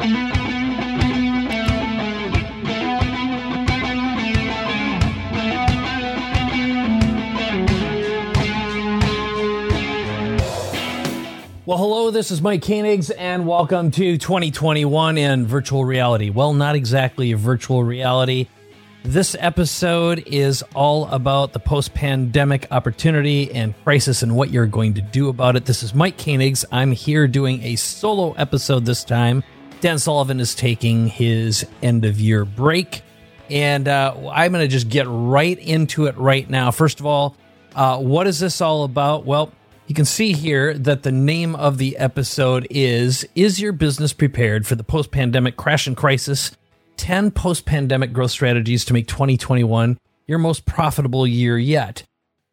Well, hello, this is Mike Koenigs, and welcome to 2021 in virtual reality. Well, not exactly virtual reality. This episode is all about the post pandemic opportunity and crisis and what you're going to do about it. This is Mike Koenigs. I'm here doing a solo episode this time. Dan Sullivan is taking his end of year break, and uh, I'm going to just get right into it right now. First of all, uh, what is this all about? Well, you can see here that the name of the episode is Is Your Business Prepared for the Post Pandemic Crash and Crisis? 10 Post Pandemic Growth Strategies to Make 2021 Your Most Profitable Year Yet.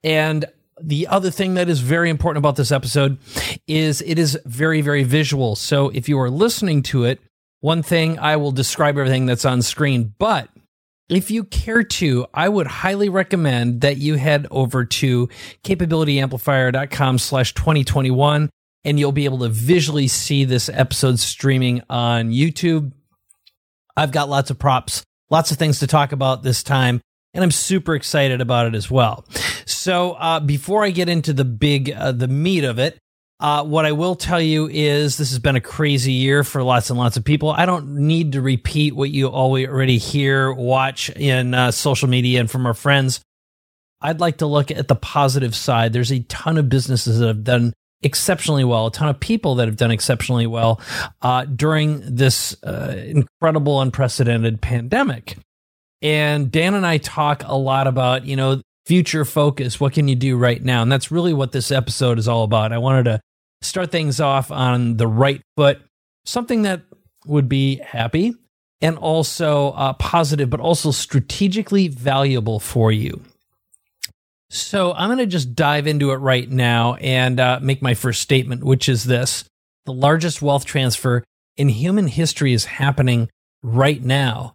And the other thing that is very important about this episode is it is very, very visual. So if you are listening to it, one thing I will describe everything that's on screen, but if you care to, I would highly recommend that you head over to capabilityamplifier.com slash 2021 and you'll be able to visually see this episode streaming on YouTube. I've got lots of props, lots of things to talk about this time, and I'm super excited about it as well. So, uh, before I get into the big, uh, the meat of it, uh, what I will tell you is this has been a crazy year for lots and lots of people. I don't need to repeat what you already hear, watch in uh, social media and from our friends. I'd like to look at the positive side. There's a ton of businesses that have done exceptionally well, a ton of people that have done exceptionally well uh, during this uh, incredible, unprecedented pandemic. And Dan and I talk a lot about, you know, future focus. What can you do right now? And that's really what this episode is all about. I wanted to start things off on the right foot, something that would be happy and also uh, positive, but also strategically valuable for you. So I'm going to just dive into it right now and uh, make my first statement, which is this the largest wealth transfer in human history is happening right now.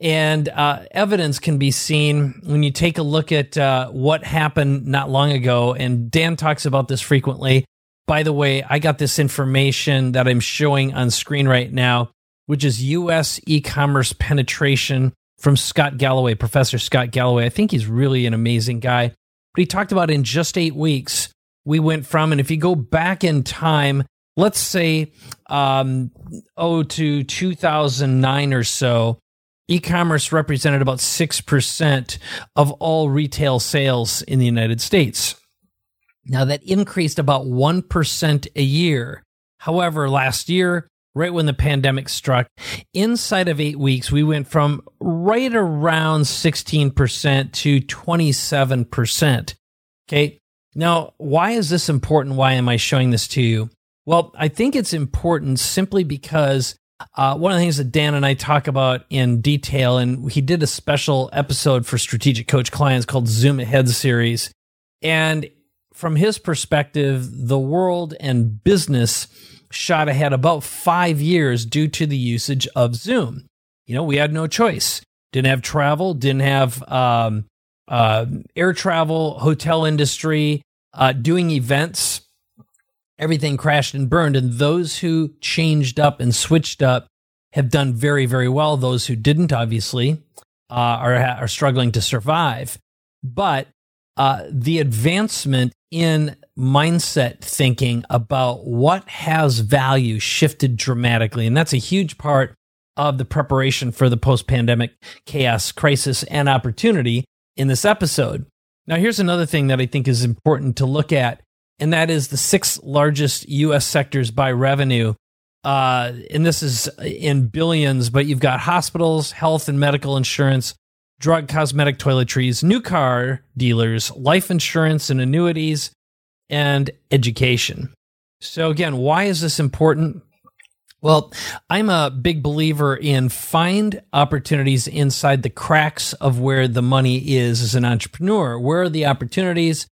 And uh, evidence can be seen when you take a look at uh, what happened not long ago. And Dan talks about this frequently by the way, I got this information that I'm showing on screen right now, which is US e commerce penetration from Scott Galloway, Professor Scott Galloway. I think he's really an amazing guy. But he talked about in just eight weeks, we went from, and if you go back in time, let's say, um, oh, to 2009 or so, e commerce represented about 6% of all retail sales in the United States. Now, that increased about 1% a year. However, last year, right when the pandemic struck, inside of eight weeks, we went from right around 16% to 27%. Okay. Now, why is this important? Why am I showing this to you? Well, I think it's important simply because uh, one of the things that Dan and I talk about in detail, and he did a special episode for strategic coach clients called Zoom Ahead series. And from his perspective, the world and business shot ahead about five years due to the usage of Zoom. You know, we had no choice. Didn't have travel, didn't have um, uh, air travel, hotel industry, uh, doing events. Everything crashed and burned. And those who changed up and switched up have done very, very well. Those who didn't, obviously, uh, are, are struggling to survive. But uh, the advancement in mindset thinking about what has value shifted dramatically. And that's a huge part of the preparation for the post pandemic chaos, crisis, and opportunity in this episode. Now, here's another thing that I think is important to look at, and that is the six largest US sectors by revenue. Uh, and this is in billions, but you've got hospitals, health and medical insurance, drug, cosmetic, toiletries, new car dealers, life insurance and annuities, and education. So, again, why is this important? Well, I'm a big believer in find opportunities inside the cracks of where the money is as an entrepreneur. Where are the opportunities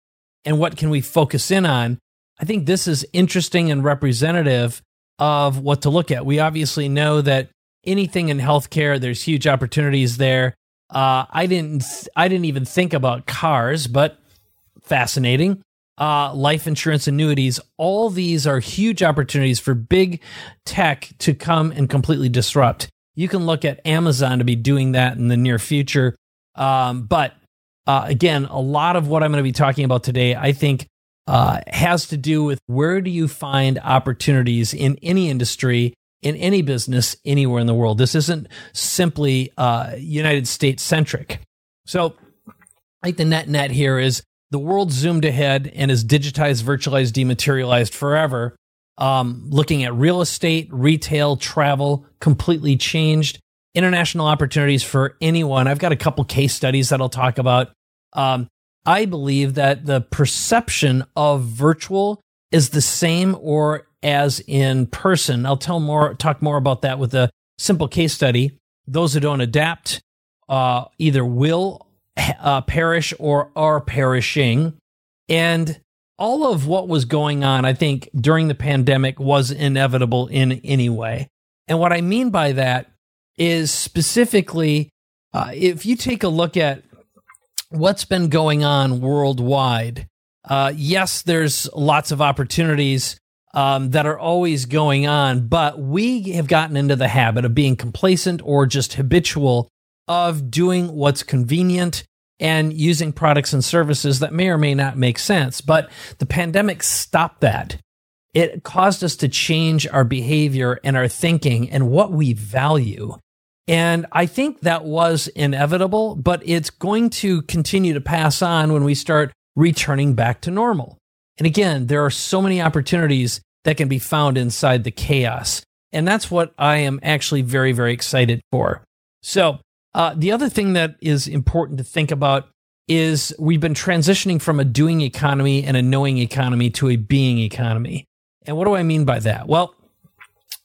and what can we focus in on? I think this is interesting and representative of what to look at. We obviously know that anything in healthcare, there's huge opportunities there. Uh, I didn't I didn't even think about cars, but fascinating. uh, life insurance annuities. All these are huge opportunities for big tech to come and completely disrupt. You can look at Amazon to be doing that in the near future. Um, but uh, again, a lot of what I'm going to be talking about today, I think, uh, has to do with where do you find opportunities in any industry, in any business, anywhere in the world. This isn't simply uh, United States centric. So I think the net net here is the world zoomed ahead and is digitized, virtualized, dematerialized forever. Um, looking at real estate, retail, travel, completely changed. International opportunities for anyone. I've got a couple case studies that I'll talk about. Um, I believe that the perception of virtual is the same or as in person. I'll tell more, talk more about that with a simple case study. Those who don't adapt uh, either will uh, perish or are perishing. And all of what was going on, I think, during the pandemic was inevitable in any way. And what I mean by that is specifically, uh, if you take a look at what's been going on worldwide, uh, yes, there's lots of opportunities um, that are always going on, but we have gotten into the habit of being complacent or just habitual of doing what's convenient and using products and services that may or may not make sense. But the pandemic stopped that. It caused us to change our behavior and our thinking and what we value. And I think that was inevitable, but it's going to continue to pass on when we start returning back to normal. And again, there are so many opportunities that can be found inside the chaos. And that's what I am actually very, very excited for. So uh, the other thing that is important to think about is we've been transitioning from a doing economy and a knowing economy to a being economy. And what do I mean by that? Well,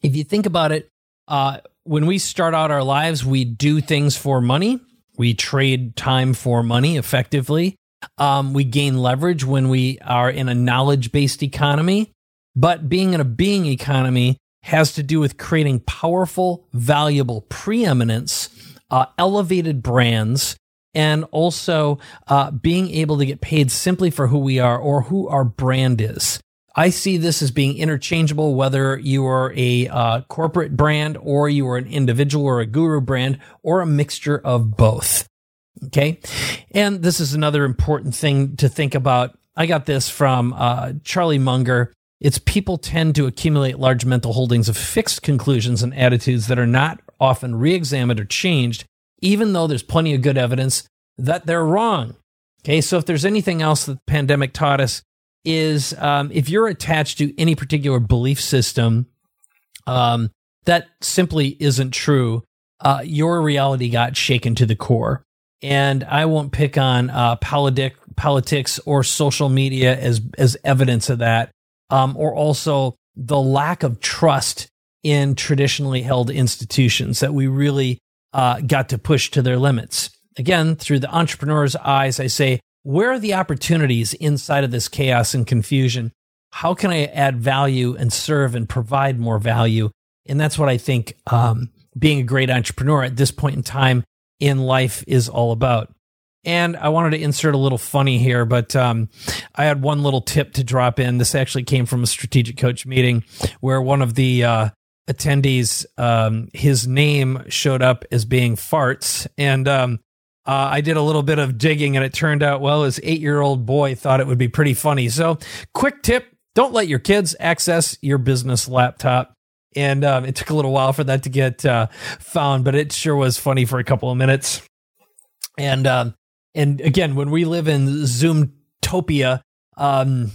if you think about it, uh, when we start out our lives, we do things for money. We trade time for money effectively. Um, we gain leverage when we are in a knowledge based economy. But being in a being economy has to do with creating powerful, valuable preeminence uh, elevated brands, and also uh, being able to get paid simply for who we are or who our brand is. I see this as being interchangeable, whether you are a uh, corporate brand or you are an individual or a guru brand or a mixture of both. Okay. And this is another important thing to think about. I got this from uh, Charlie Munger. It's people tend to accumulate large mental holdings of fixed conclusions and attitudes that are not often re examined or changed, even though there's plenty of good evidence that they're wrong. Okay, so if there's anything else that the pandemic taught us, is um, if you're attached to any particular belief system um, that simply isn't true, uh, your reality got shaken to the core. And I won't pick on uh, politic, politics or social media as as evidence of that, um, or also the lack of trust in traditionally held institutions that we really uh, got to push to their limits. Again, through the entrepreneur's eyes, I say, where are the opportunities inside of this chaos and confusion? How can I add value and serve and provide more value? And that's what I think um, being a great entrepreneur at this point in time in life is all about. And I wanted to insert a little funny here, but um, I had one little tip to drop in. This actually came from a strategic coach meeting where one of the uh, attendees, um, his name showed up as being farts. And um, uh, I did a little bit of digging and it turned out, well, his eight year old boy thought it would be pretty funny. So, quick tip don't let your kids access your business laptop. And um, it took a little while for that to get uh, found, but it sure was funny for a couple of minutes. And um, and again, when we live in Zoomtopia, um,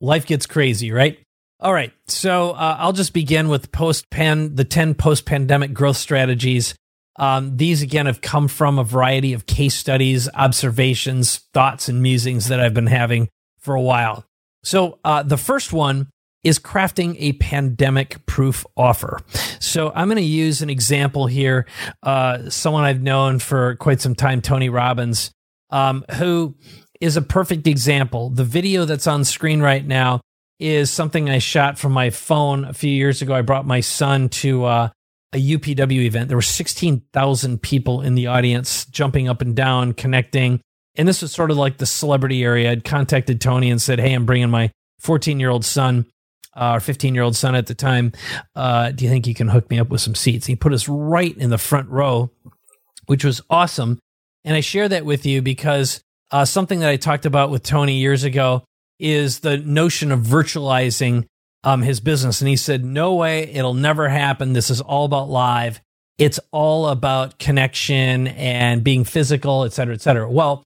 life gets crazy, right? All right. So uh, I'll just begin with post pan the 10 post pandemic growth strategies. Um, these again have come from a variety of case studies, observations, thoughts, and musings that I've been having for a while. So uh, the first one is crafting a pandemic proof offer. So I'm going to use an example here. Uh, someone I've known for quite some time, Tony Robbins, um, who is a perfect example. The video that's on screen right now is something I shot from my phone a few years ago. I brought my son to uh, a UPW event. There were 16,000 people in the audience jumping up and down, connecting. And this was sort of like the celebrity area. I'd contacted Tony and said, Hey, I'm bringing my 14 year old son, uh, or 15 year old son at the time. Uh, do you think you can hook me up with some seats? He put us right in the front row, which was awesome. And I share that with you because uh, something that I talked about with Tony years ago is the notion of virtualizing um, his business. And he said, No way, it'll never happen. This is all about live. It's all about connection and being physical, et cetera, et cetera. Well,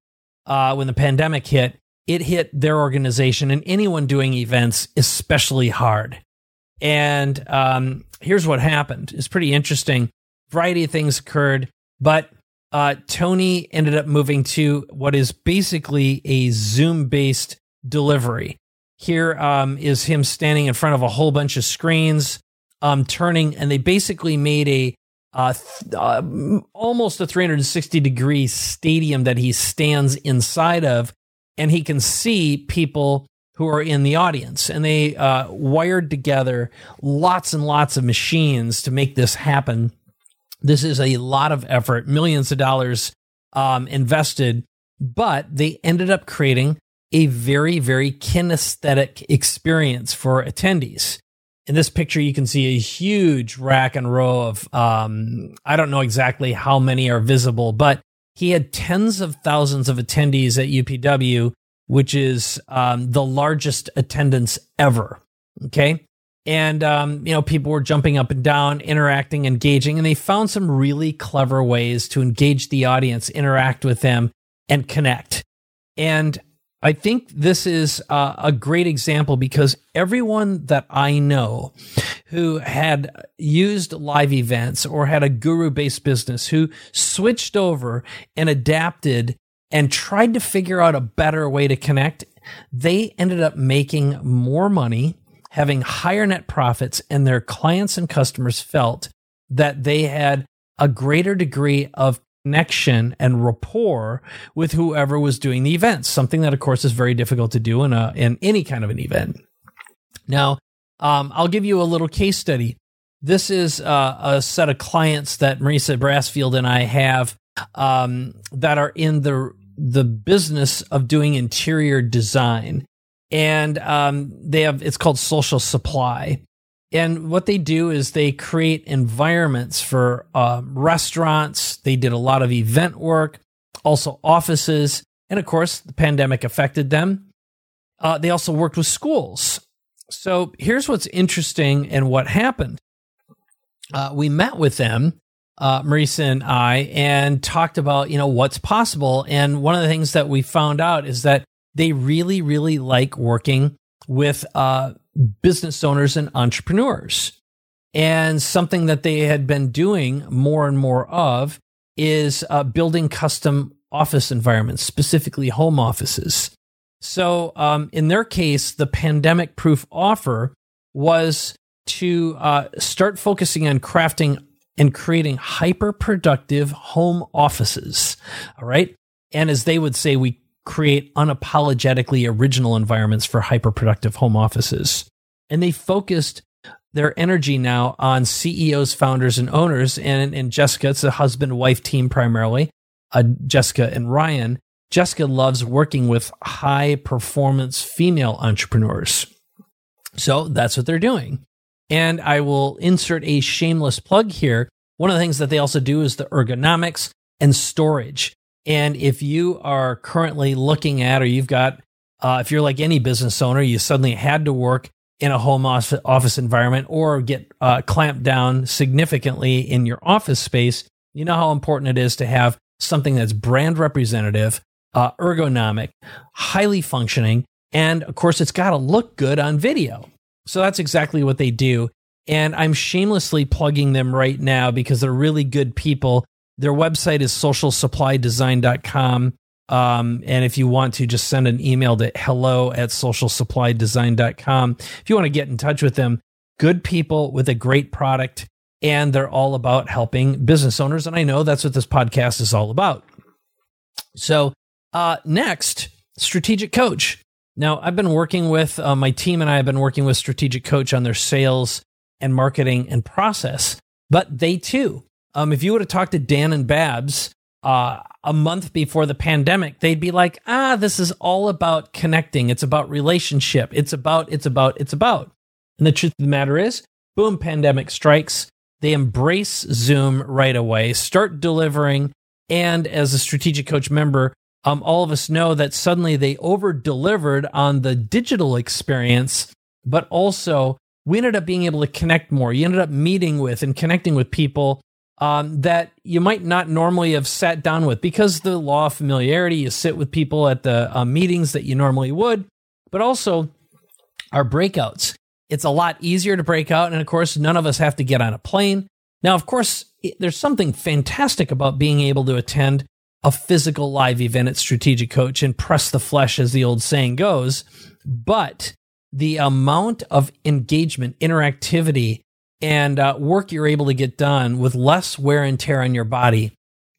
uh, when the pandemic hit, it hit their organization and anyone doing events especially hard. And um, here's what happened. It's pretty interesting. Variety of things occurred, but uh, Tony ended up moving to what is basically a Zoom based delivery. Here um, is him standing in front of a whole bunch of screens, um, turning, and they basically made a uh, th- uh, almost a 360 degree stadium that he stands inside of, and he can see people who are in the audience. And they uh, wired together lots and lots of machines to make this happen. This is a lot of effort, millions of dollars um, invested, but they ended up creating a very, very kinesthetic experience for attendees. In this picture, you can see a huge rack and row of, um, I don't know exactly how many are visible, but he had tens of thousands of attendees at UPW, which is um, the largest attendance ever. Okay. And, um, you know, people were jumping up and down, interacting, engaging, and they found some really clever ways to engage the audience, interact with them, and connect. And I think this is uh, a great example because everyone that I know who had used live events or had a guru based business who switched over and adapted and tried to figure out a better way to connect, they ended up making more money, having higher net profits, and their clients and customers felt that they had a greater degree of connection and rapport with whoever was doing the event. Something that, of course, is very difficult to do in a in any kind of an event. Now, um, I'll give you a little case study. This is uh, a set of clients that Marisa Brassfield and I have um, that are in the the business of doing interior design, and um, they have it's called Social Supply. And what they do is they create environments for uh, restaurants. They did a lot of event work, also offices. And of course, the pandemic affected them. Uh, they also worked with schools. So here's what's interesting and what happened. Uh, we met with them, uh, Marisa and I, and talked about, you know, what's possible. And one of the things that we found out is that they really, really like working with uh, business owners and entrepreneurs. And something that they had been doing more and more of is uh, building custom office environments, specifically home offices. So, um, in their case, the pandemic proof offer was to uh, start focusing on crafting and creating hyper productive home offices. All right. And as they would say, we create unapologetically original environments for hyperproductive home offices. And they focused their energy now on CEOs, founders, and owners. And, and Jessica, it's a husband wife team primarily, uh, Jessica and Ryan. Jessica loves working with high performance female entrepreneurs. So that's what they're doing. And I will insert a shameless plug here. One of the things that they also do is the ergonomics and storage. And if you are currently looking at, or you've got, uh, if you're like any business owner, you suddenly had to work in a home office environment or get uh, clamped down significantly in your office space, you know how important it is to have something that's brand representative, uh, ergonomic, highly functioning, and of course, it's got to look good on video. So that's exactly what they do. And I'm shamelessly plugging them right now because they're really good people their website is socialsupplydesign.com. Um, and if you want to, just send an email to hello at socialsupplydesign.com. If you want to get in touch with them, good people with a great product, and they're all about helping business owners. And I know that's what this podcast is all about. So, uh, next, strategic coach. Now, I've been working with uh, my team and I have been working with strategic coach on their sales and marketing and process, but they too um, if you would have talked to Dan and Babs uh, a month before the pandemic, they'd be like, ah, this is all about connecting. It's about relationship. It's about, it's about, it's about. And the truth of the matter is, boom, pandemic strikes. They embrace Zoom right away, start delivering. And as a strategic coach member, um, all of us know that suddenly they over delivered on the digital experience, but also we ended up being able to connect more. You ended up meeting with and connecting with people um, that you might not normally have sat down with because the law of familiarity, you sit with people at the uh, meetings that you normally would, but also our breakouts. It's a lot easier to break out. And of course, none of us have to get on a plane. Now, of course, there's something fantastic about being able to attend a physical live event at Strategic Coach and press the flesh, as the old saying goes. But the amount of engagement, interactivity, and uh, work you're able to get done with less wear and tear on your body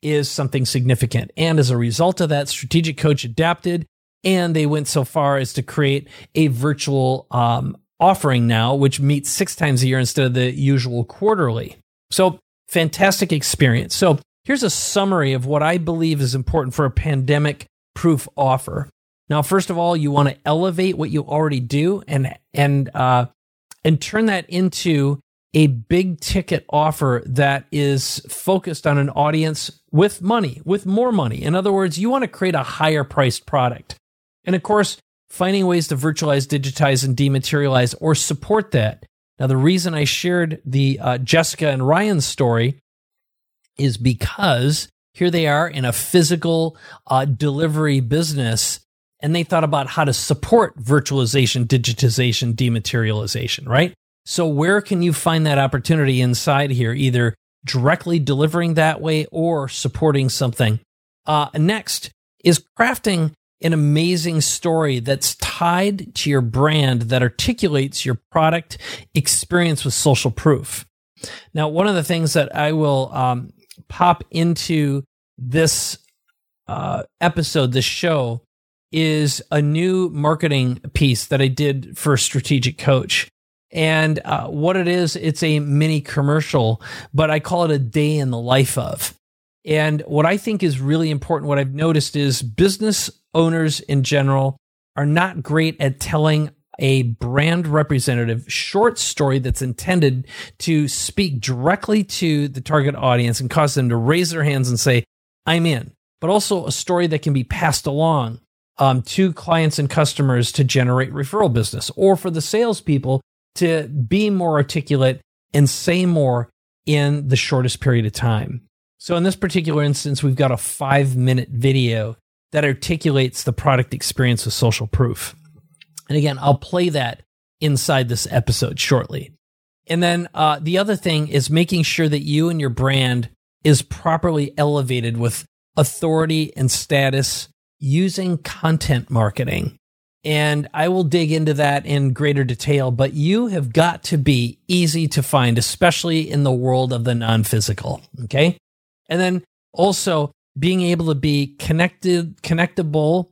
is something significant. And as a result of that, Strategic Coach adapted and they went so far as to create a virtual um, offering now, which meets six times a year instead of the usual quarterly. So, fantastic experience. So, here's a summary of what I believe is important for a pandemic proof offer. Now, first of all, you want to elevate what you already do and and uh, and turn that into a big ticket offer that is focused on an audience with money, with more money. In other words, you want to create a higher priced product. And of course, finding ways to virtualize, digitize, and dematerialize or support that. Now, the reason I shared the uh, Jessica and Ryan story is because here they are in a physical uh, delivery business and they thought about how to support virtualization, digitization, dematerialization, right? So, where can you find that opportunity inside here, either directly delivering that way or supporting something? Uh, next is crafting an amazing story that's tied to your brand that articulates your product experience with social proof. Now, one of the things that I will um, pop into this uh, episode, this show, is a new marketing piece that I did for Strategic Coach. And uh, what it is, it's a mini commercial, but I call it a day in the life of. And what I think is really important, what I've noticed is business owners in general are not great at telling a brand representative short story that's intended to speak directly to the target audience and cause them to raise their hands and say, I'm in, but also a story that can be passed along um, to clients and customers to generate referral business or for the salespeople to be more articulate and say more in the shortest period of time. So in this particular instance, we've got a five minute video that articulates the product experience with social proof. And again, I'll play that inside this episode shortly. And then uh, the other thing is making sure that you and your brand is properly elevated with authority and status using content marketing. And I will dig into that in greater detail, but you have got to be easy to find, especially in the world of the non physical. Okay. And then also being able to be connected, connectable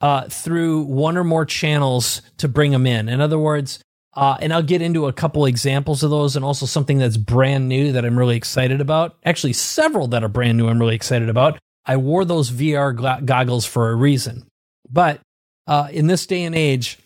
uh, through one or more channels to bring them in. In other words, uh, and I'll get into a couple examples of those and also something that's brand new that I'm really excited about. Actually, several that are brand new I'm really excited about. I wore those VR goggles for a reason. But uh, in this day and age,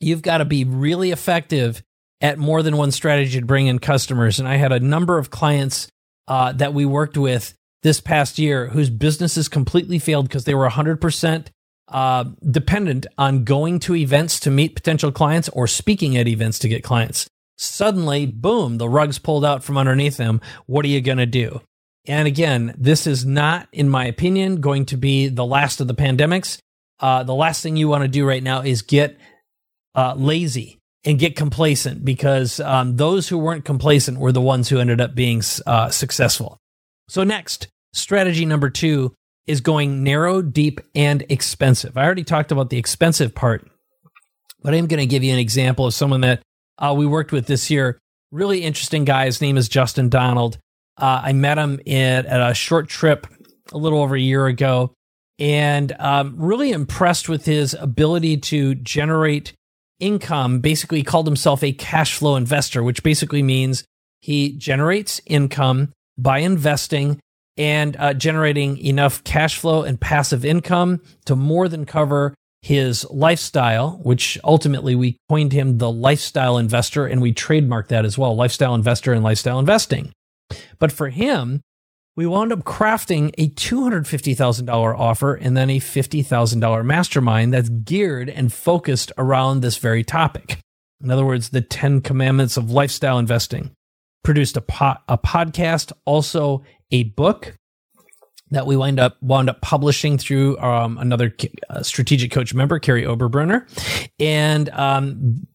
you've got to be really effective at more than one strategy to bring in customers. And I had a number of clients uh, that we worked with this past year whose businesses completely failed because they were 100% uh, dependent on going to events to meet potential clients or speaking at events to get clients. Suddenly, boom, the rug's pulled out from underneath them. What are you going to do? And again, this is not, in my opinion, going to be the last of the pandemics uh, the last thing you want to do right now is get uh, lazy and get complacent because um, those who weren't complacent were the ones who ended up being uh, successful. So, next, strategy number two is going narrow, deep, and expensive. I already talked about the expensive part, but I'm going to give you an example of someone that uh, we worked with this year. Really interesting guy. His name is Justin Donald. Uh, I met him in, at a short trip a little over a year ago and um, really impressed with his ability to generate income. Basically, called himself a cash flow investor, which basically means he generates income by investing and uh, generating enough cash flow and passive income to more than cover his lifestyle, which ultimately we coined him the lifestyle investor and we trademarked that as well lifestyle investor and lifestyle investing. But for him, we wound up crafting a $250,000 offer and then a $50,000 mastermind that's geared and focused around this very topic. In other words, the 10 commandments of lifestyle investing. Produced a, po- a podcast, also a book that we wind up wound up publishing through um, another uh, strategic coach member, Kary Oberbrunner, and um,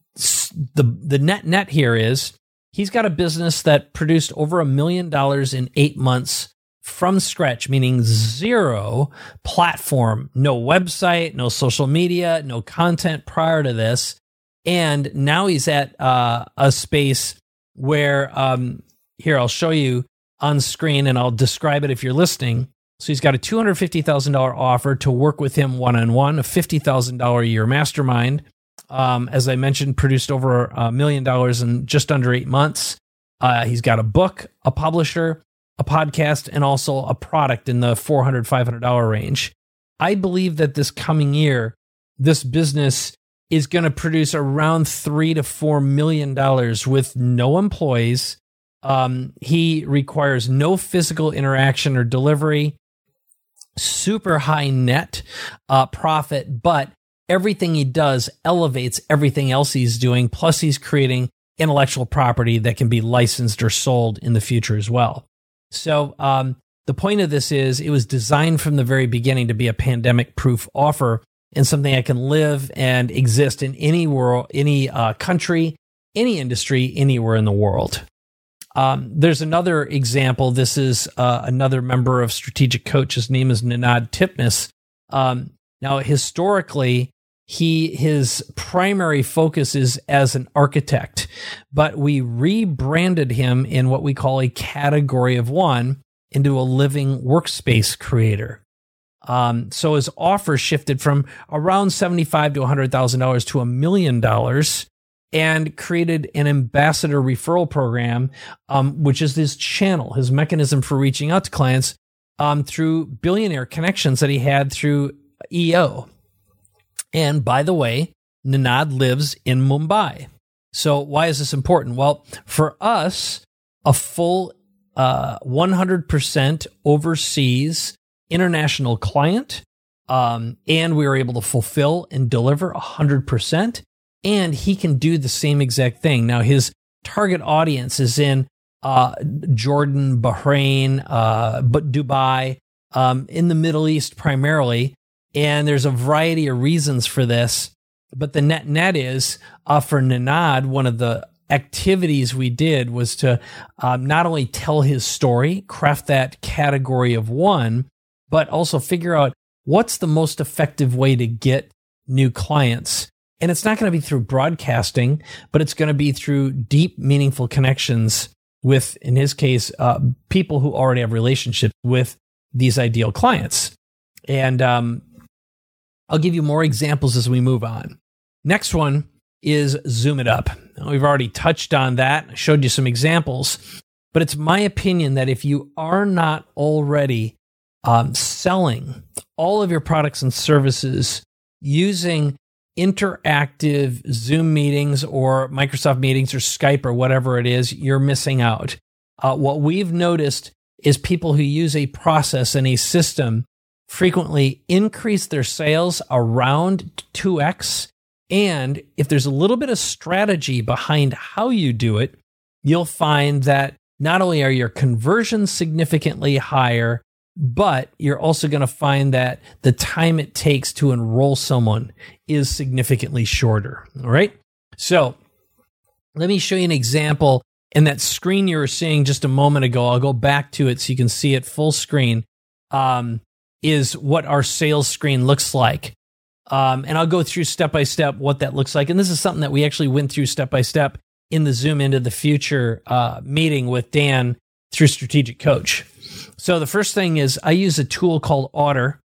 the the net net here is he's got a business that produced over a million dollars in eight months from scratch, meaning zero platform, no website, no social media, no content prior to this, and now he's at uh, a space where um, here I'll show you on screen and I'll describe it if you're listening so he's got a $250,000 offer to work with him one on one, a $50,000 a year mastermind. Um, as I mentioned, produced over a million dollars in just under eight months. Uh, he's got a book, a publisher, a podcast, and also a product in the $400, $500 range. I believe that this coming year, this business is going to produce around three to four million dollars with no employees. Um, he requires no physical interaction or delivery super high net uh, profit, but everything he does elevates everything else he's doing. Plus, he's creating intellectual property that can be licensed or sold in the future as well. So, um, the point of this is it was designed from the very beginning to be a pandemic proof offer and something I can live and exist in any world, any uh, country, any industry, anywhere in the world. Um, there's another example. This is uh, another member of Strategic Coach. His name is Ninad Tipnis. Um, now, historically, he his primary focus is as an architect, but we rebranded him in what we call a category of one into a living workspace creator. Um, so his offer shifted from around seventy-five to hundred thousand dollars to a million dollars and created an ambassador referral program, um, which is his channel, his mechanism for reaching out to clients um, through billionaire connections that he had through EO. And by the way, Ninad lives in Mumbai. So why is this important? Well, for us, a full uh, 100% overseas international client, um, and we are able to fulfill and deliver 100% and he can do the same exact thing. Now, his target audience is in uh, Jordan, Bahrain, uh, but Dubai, um, in the Middle East primarily. And there's a variety of reasons for this. But the net net is uh, for Ninad, one of the activities we did was to um, not only tell his story, craft that category of one, but also figure out what's the most effective way to get new clients. And it's not going to be through broadcasting, but it's going to be through deep, meaningful connections with, in his case, uh, people who already have relationships with these ideal clients. And um, I'll give you more examples as we move on. Next one is Zoom It Up. We've already touched on that, showed you some examples, but it's my opinion that if you are not already um, selling all of your products and services using interactive Zoom meetings or Microsoft meetings or Skype or whatever it is, you're missing out. Uh, what we've noticed is people who use a process and a system frequently increase their sales around 2x. And if there's a little bit of strategy behind how you do it, you'll find that not only are your conversions significantly higher, but you're also going to find that the time it takes to enroll someone is significantly shorter. All right. So let me show you an example. And that screen you were seeing just a moment ago, I'll go back to it so you can see it full screen, um, is what our sales screen looks like. Um, and I'll go through step by step what that looks like. And this is something that we actually went through step by step in the Zoom into the future uh, meeting with Dan through Strategic Coach. So the first thing is I use a tool called Otter,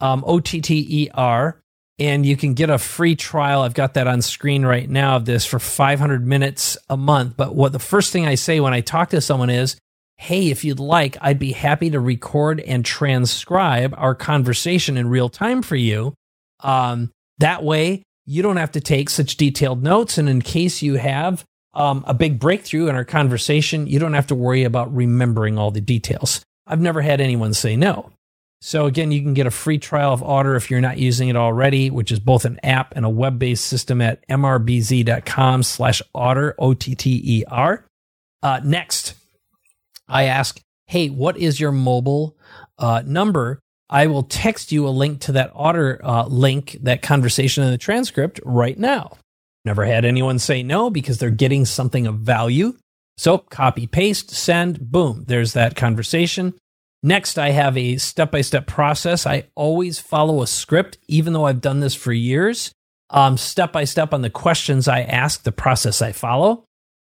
um, O T T E R, and you can get a free trial. I've got that on screen right now of this for 500 minutes a month. But what the first thing I say when I talk to someone is, hey, if you'd like, I'd be happy to record and transcribe our conversation in real time for you. Um, that way, you don't have to take such detailed notes. And in case you have um, a big breakthrough in our conversation, you don't have to worry about remembering all the details. I've never had anyone say no. So again, you can get a free trial of Otter if you're not using it already, which is both an app and a web-based system at mrbz.com slash otter, O-T-T-E-R. Uh, next, I ask, hey, what is your mobile uh, number? I will text you a link to that Otter uh, link, that conversation in the transcript right now. Never had anyone say no because they're getting something of value. So copy, paste, send, boom, there's that conversation. Next, I have a step by step process. I always follow a script, even though I've done this for years, step by step on the questions I ask, the process I follow,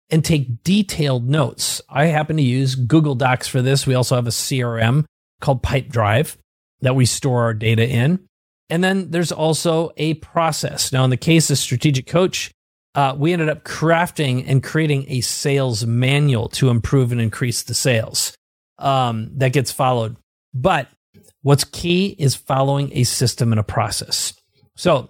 and take detailed notes. I happen to use Google Docs for this. We also have a CRM called Pipedrive that we store our data in. And then there's also a process. Now, in the case of Strategic Coach, uh, we ended up crafting and creating a sales manual to improve and increase the sales um, that gets followed. But what's key is following a system and a process. So,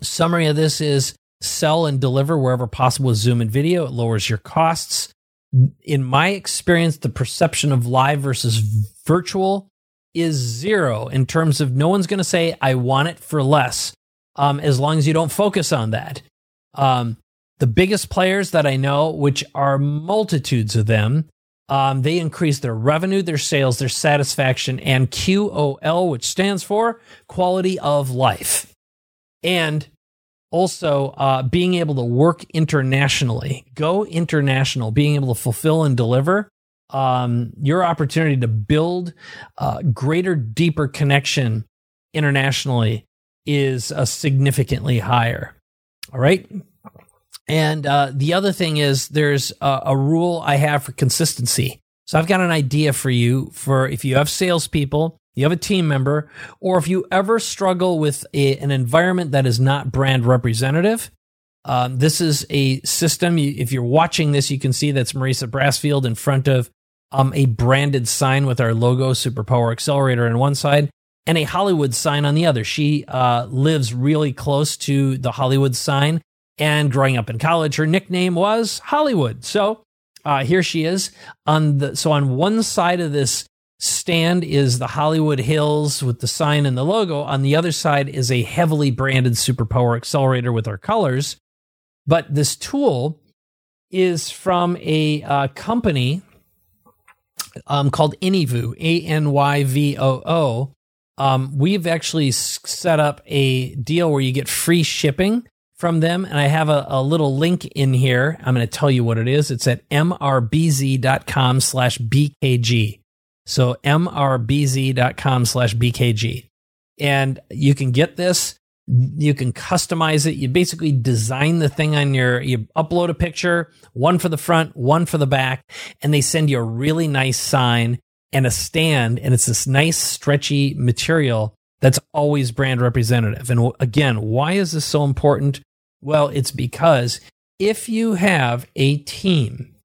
summary of this is sell and deliver wherever possible with Zoom and video. It lowers your costs. In my experience, the perception of live versus virtual is zero in terms of no one's going to say, I want it for less, um, as long as you don't focus on that. Um, the biggest players that I know, which are multitudes of them, um, they increase their revenue, their sales, their satisfaction, and QOL, which stands for quality of life. And also uh, being able to work internationally, go international, being able to fulfill and deliver um, your opportunity to build a greater, deeper connection internationally is uh, significantly higher. All right. And uh, the other thing is there's a, a, rule I have for consistency. So I've got an idea for you for if you have salespeople, you have a team member, or if you ever struggle with a, an environment that is not brand representative. Um, this is a system. If you're watching this, you can see that's Marisa Brassfield in front of um, a branded sign with our logo, Superpower Accelerator, on one side, and a Hollywood sign on the other. She uh, lives really close to the Hollywood sign. And growing up in college, her nickname was Hollywood. So uh, here she is on the. So on one side of this stand is the Hollywood Hills with the sign and the logo. On the other side is a heavily branded Superpower Accelerator with our colors. But this tool is from a uh, company um, called Anyvoo, A N Y V O O. Um, we've actually set up a deal where you get free shipping from them. And I have a, a little link in here. I'm going to tell you what it is. It's at mrbz.com slash BKG. So mrbz.com slash BKG. And you can get this you can customize it. You basically design the thing on your, you upload a picture, one for the front, one for the back, and they send you a really nice sign and a stand. And it's this nice stretchy material that's always brand representative. And again, why is this so important? Well, it's because if you have a team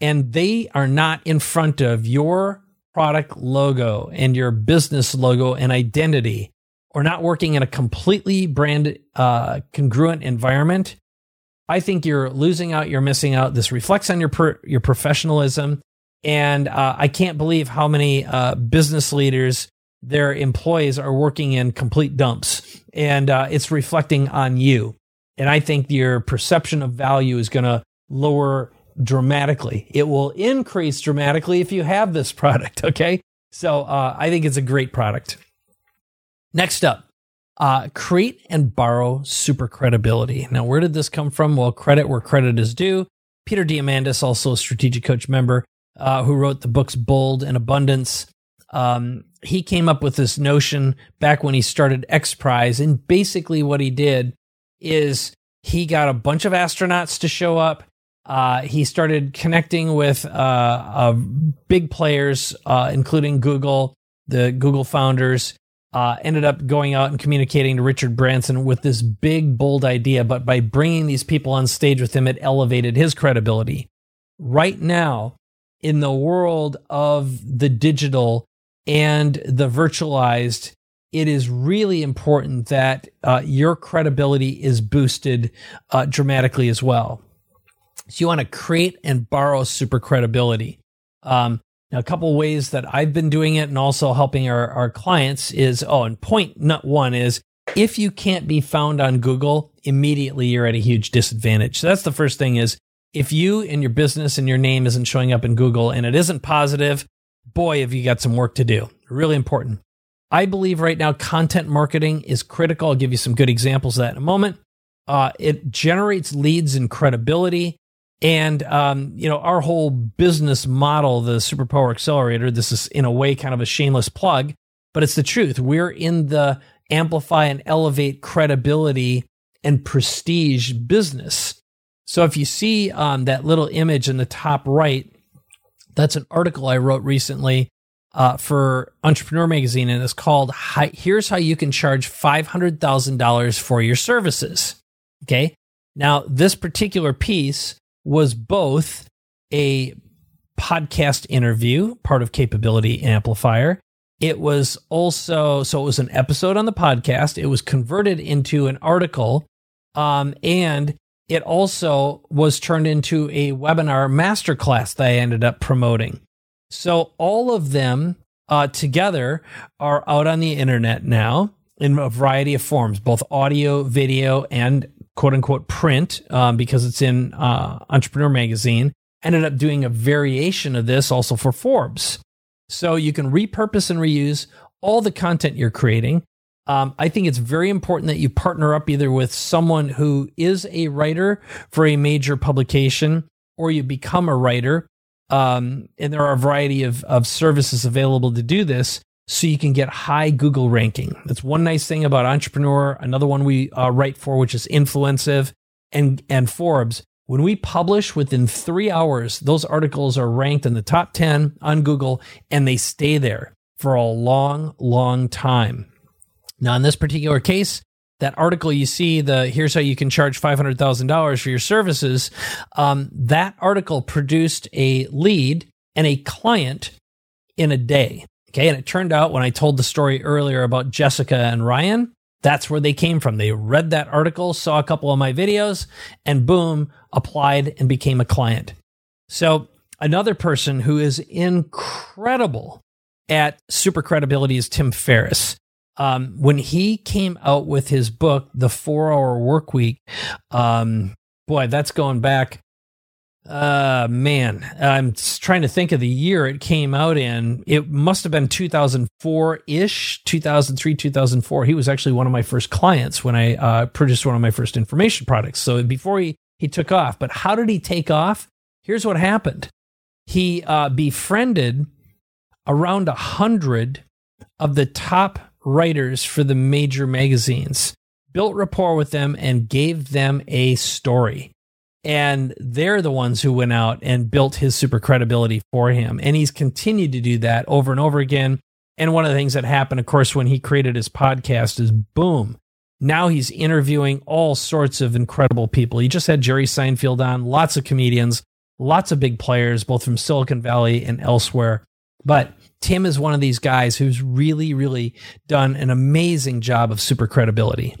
and they are not in front of your product logo and your business logo and identity, or not working in a completely brand uh, congruent environment, I think you're losing out. You're missing out. This reflects on your per, your professionalism, and uh, I can't believe how many uh, business leaders their employees are working in complete dumps, and uh, it's reflecting on you. And I think your perception of value is going to lower dramatically. It will increase dramatically if you have this product. Okay, so uh, I think it's a great product. Next up, uh, create and borrow super credibility. Now, where did this come from? Well, credit where credit is due. Peter Diamandis, also a strategic coach member, uh, who wrote the books Bold and Abundance. Um, he came up with this notion back when he started X Prize. And basically, what he did is he got a bunch of astronauts to show up. Uh, he started connecting with uh, uh big players, uh, including Google, the Google founders, uh, ended up going out and communicating to Richard Branson with this big, bold idea. But by bringing these people on stage with him, it elevated his credibility. Right now, in the world of the digital and the virtualized, it is really important that uh, your credibility is boosted uh, dramatically as well. So you want to create and borrow super credibility. Um, now, a couple ways that I've been doing it and also helping our, our clients is oh, and point point one is if you can't be found on Google, immediately you're at a huge disadvantage. So that's the first thing is if you and your business and your name isn't showing up in Google and it isn't positive, boy, have you got some work to do. Really important. I believe right now content marketing is critical. I'll give you some good examples of that in a moment. Uh, it generates leads and credibility. And, um, you know, our whole business model, the Superpower Accelerator, this is in a way kind of a shameless plug, but it's the truth. We're in the amplify and elevate credibility and prestige business. So if you see um, that little image in the top right, that's an article I wrote recently uh, for Entrepreneur Magazine, and it's called "Here's How You Can Charge Five Hundred Thousand Dollars for Your Services." Okay, now this particular piece was both a podcast interview, part of Capability Amplifier. It was also so it was an episode on the podcast. It was converted into an article, um, and it also was turned into a webinar masterclass that I ended up promoting. So all of them uh, together are out on the internet now in a variety of forms, both audio, video, and quote unquote print, um, because it's in uh, Entrepreneur Magazine. Ended up doing a variation of this also for Forbes. So you can repurpose and reuse all the content you're creating. Um, I think it's very important that you partner up either with someone who is a writer for a major publication or you become a writer. Um, and there are a variety of, of services available to do this so you can get high Google ranking. That's one nice thing about Entrepreneur. Another one we uh, write for, which is Influencive and, and Forbes. When we publish within three hours, those articles are ranked in the top 10 on Google and they stay there for a long, long time. Now, in this particular case, that article you see, the here's how you can charge $500,000 for your services, um, that article produced a lead and a client in a day. Okay. And it turned out when I told the story earlier about Jessica and Ryan, that's where they came from. They read that article, saw a couple of my videos, and boom, applied and became a client. So, another person who is incredible at super credibility is Tim Ferriss um, when he came out with his book, The Four Hour Work Week, um, boy, that's going back. Uh, man, I'm trying to think of the year it came out in. It must have been 2004 ish, 2003, 2004. He was actually one of my first clients when I uh, purchased one of my first information products. So before he, he took off, but how did he take off? Here's what happened. He uh, befriended around a hundred of the top writers for the major magazines, built rapport with them, and gave them a story. And they're the ones who went out and built his super credibility for him. And he's continued to do that over and over again. And one of the things that happened, of course, when he created his podcast is boom. Now he's interviewing all sorts of incredible people. He just had Jerry Seinfeld on, lots of comedians, lots of big players, both from Silicon Valley and elsewhere. But Tim is one of these guys who's really, really done an amazing job of super credibility.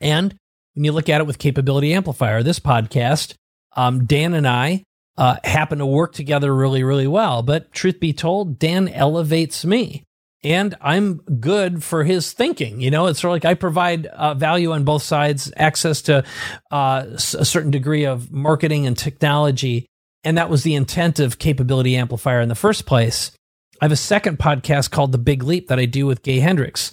And when you look at it with Capability Amplifier, this podcast, um, Dan and I uh, happen to work together really, really well. But truth be told, Dan elevates me. And I'm good for his thinking. You know, it's sort of like I provide uh, value on both sides, access to uh, a certain degree of marketing and technology. And that was the intent of Capability Amplifier in the first place. I have a second podcast called The Big Leap that I do with Gay Hendricks,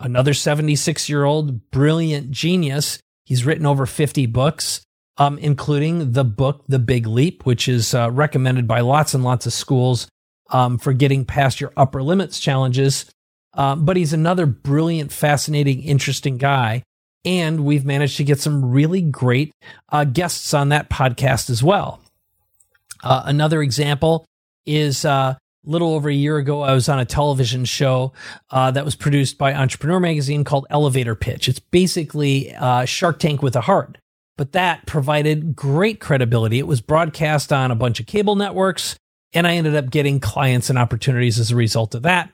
another 76 year old brilliant genius. He's written over 50 books, um, including the book The Big Leap, which is uh, recommended by lots and lots of schools um, for getting past your upper limits challenges. Um, but he's another brilliant, fascinating, interesting guy. And we've managed to get some really great uh, guests on that podcast as well. Uh, another example is uh, little over a year ago, I was on a television show uh, that was produced by Entrepreneur Magazine called Elevator Pitch. It's basically uh, Shark Tank with a heart, but that provided great credibility. It was broadcast on a bunch of cable networks. And I ended up getting clients and opportunities as a result of that.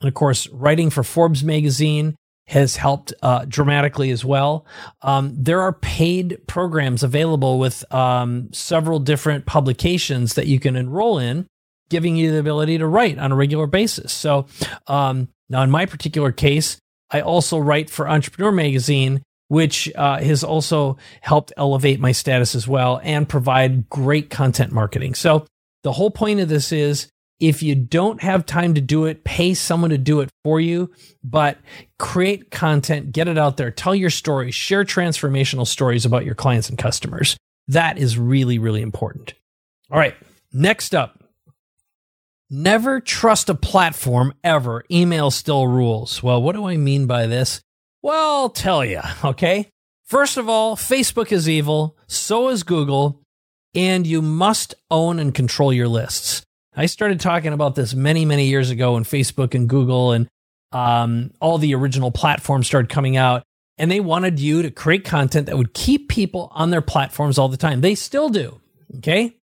And of course, writing for Forbes magazine has helped uh, dramatically as well. Um, there are paid programs available with um, several different publications that you can enroll in, giving you the ability to write on a regular basis. So, um, now in my particular case, I also write for Entrepreneur Magazine, which uh, has also helped elevate my status as well and provide great content marketing. So, the whole point of this is if you don't have time to do it, pay someone to do it for you, but create content, get it out there, tell your story, share transformational stories about your clients and customers. That is really, really important. All right, next up. Never trust a platform ever. Email still rules. Well, what do I mean by this? Well, I'll tell you, okay? First of all, Facebook is evil, so is Google, and you must own and control your lists. I started talking about this many, many years ago when Facebook and Google and um, all the original platforms started coming out. And they wanted you to create content that would keep people on their platforms all the time. They still do. Okay.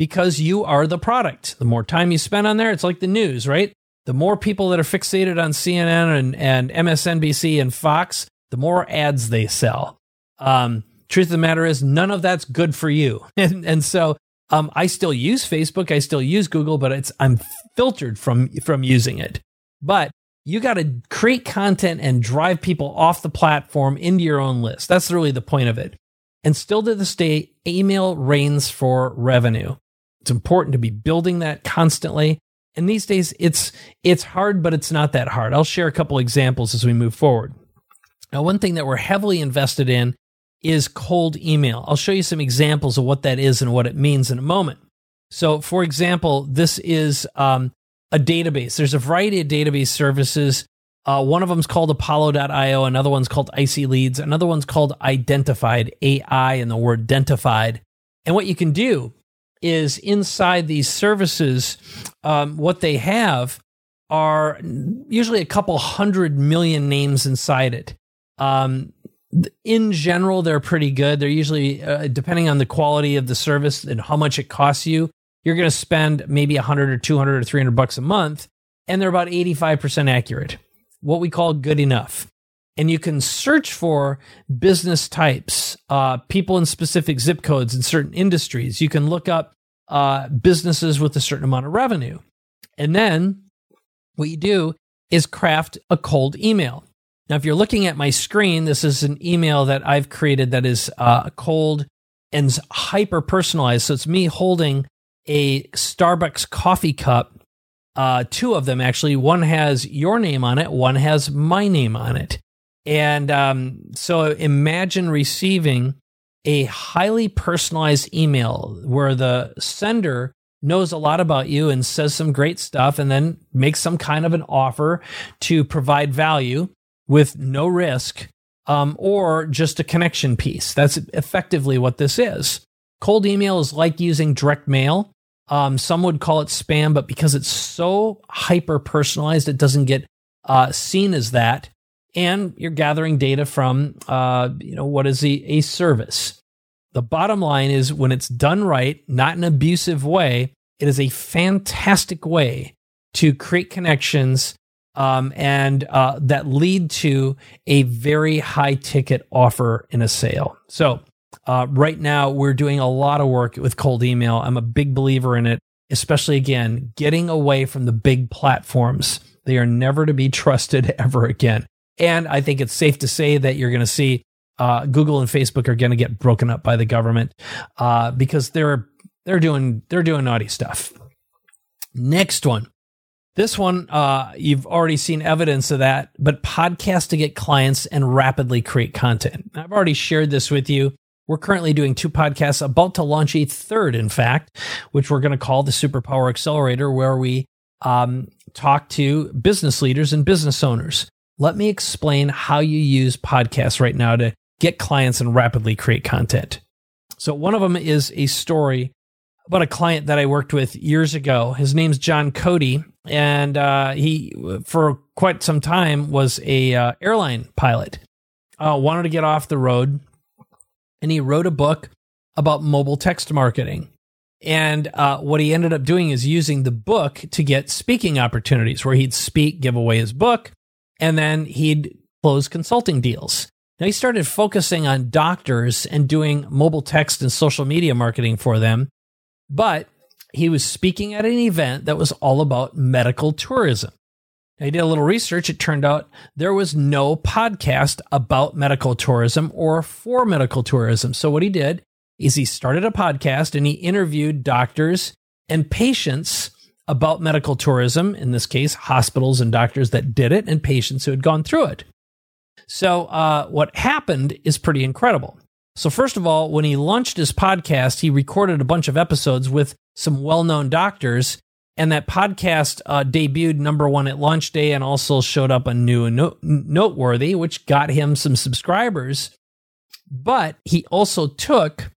Because you are the product. The more time you spend on there, it's like the news, right? The more people that are fixated on CNN and, and MSNBC and Fox, the more ads they sell. Um, truth of the matter is, none of that's good for you. and, and so um, I still use Facebook, I still use Google, but it's I'm filtered from from using it. But you got to create content and drive people off the platform into your own list. That's really the point of it. And still to this day, email reigns for revenue. It's important to be building that constantly. And these days it's it's hard, but it's not that hard. I'll share a couple examples as we move forward. Now, one thing that we're heavily invested in is cold email. I'll show you some examples of what that is and what it means in a moment. So, for example, this is um, a database. There's a variety of database services. Uh, one of them is called Apollo.io. Another one's called Icy Leads. Another one's called Identified, AI and the word identified. And what you can do is inside these services, um, what they have are usually a couple hundred million names inside it. Um, in general, they're pretty good. They're usually, uh, depending on the quality of the service and how much it costs you, you're going to spend maybe 100 or 200 or 300 bucks a month, and they're about 85% accurate, what we call good enough. And you can search for business types, uh, people in specific zip codes in certain industries. You can look up uh, businesses with a certain amount of revenue. And then what you do is craft a cold email. Now, if you're looking at my screen, this is an email that I've created that is uh, cold and hyper personalized. So it's me holding a Starbucks coffee cup, uh, two of them actually. One has your name on it, one has my name on it. And um, so imagine receiving a highly personalized email where the sender knows a lot about you and says some great stuff and then makes some kind of an offer to provide value with no risk um, or just a connection piece. That's effectively what this is. Cold email is like using direct mail. Um, some would call it spam, but because it's so hyper personalized, it doesn't get uh, seen as that. And you're gathering data from, uh, you know, what is a, service. The bottom line is when it's done right, not an abusive way, it is a fantastic way to create connections um, and uh, that lead to a very high ticket offer in a sale. So, uh, right now, we're doing a lot of work with cold email. I'm a big believer in it, especially again, getting away from the big platforms. They are never to be trusted ever again. And I think it's safe to say that you're going to see uh, Google and Facebook are going to get broken up by the government uh, because they're they're doing they're doing naughty stuff. Next one, this one, uh, you've already seen evidence of that, but podcast to get clients and rapidly create content. I've already shared this with you. We're currently doing two podcasts, about to launch a third, in fact, which we're going to call the Superpower Accelerator, where we um, talk to business leaders and business owners. Let me explain how you use podcasts right now to get clients and rapidly create content. So, one of them is a story about a client that I worked with years ago. His name's John Cody, and uh, he, for quite some time, was a uh, airline pilot. Uh, wanted to get off the road, and he wrote a book about mobile text marketing. And uh, what he ended up doing is using the book to get speaking opportunities where he'd speak, give away his book, and then he'd close consulting deals. Now he started focusing on doctors and doing mobile text and social media marketing for them. But he was speaking at an event that was all about medical tourism. I did a little research. It turned out there was no podcast about medical tourism or for medical tourism. So, what he did is he started a podcast and he interviewed doctors and patients about medical tourism, in this case, hospitals and doctors that did it and patients who had gone through it. So, uh, what happened is pretty incredible. So, first of all, when he launched his podcast, he recorded a bunch of episodes with some well known doctors and that podcast uh, debuted number one at launch day and also showed up a new no- noteworthy, which got him some subscribers. But he also took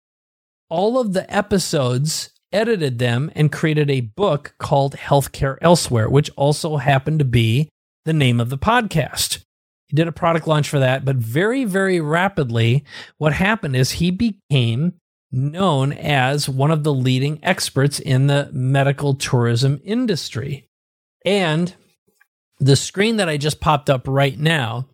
all of the episodes, edited them, and created a book called Healthcare Elsewhere, which also happened to be the name of the podcast. He did a product launch for that, but very, very rapidly, what happened is he became known as one of the leading experts in the medical tourism industry. And the screen that I just popped up right now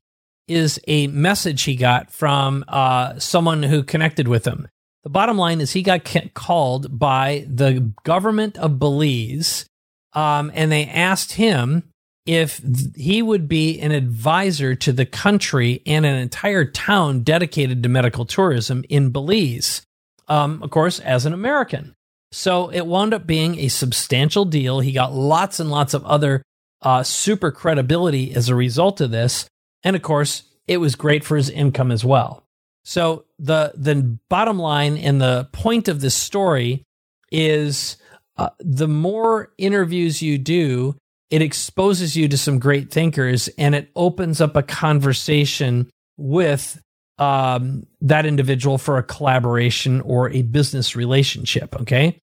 is a message he got from uh, someone who connected with him. The bottom line is he got called by the government of Belize, um, and they asked him if he would be an advisor to the country and an entire town dedicated to medical tourism in Belize um, of course, as an American. So it wound up being a substantial deal. He got lots and lots of other uh, super credibility as a result of this. And of course, it was great for his income as well. So the the bottom line and the point of this story is uh, the more interviews you do, it exposes you to some great thinkers and it opens up a conversation with um, that individual for a collaboration or a business relationship. Okay.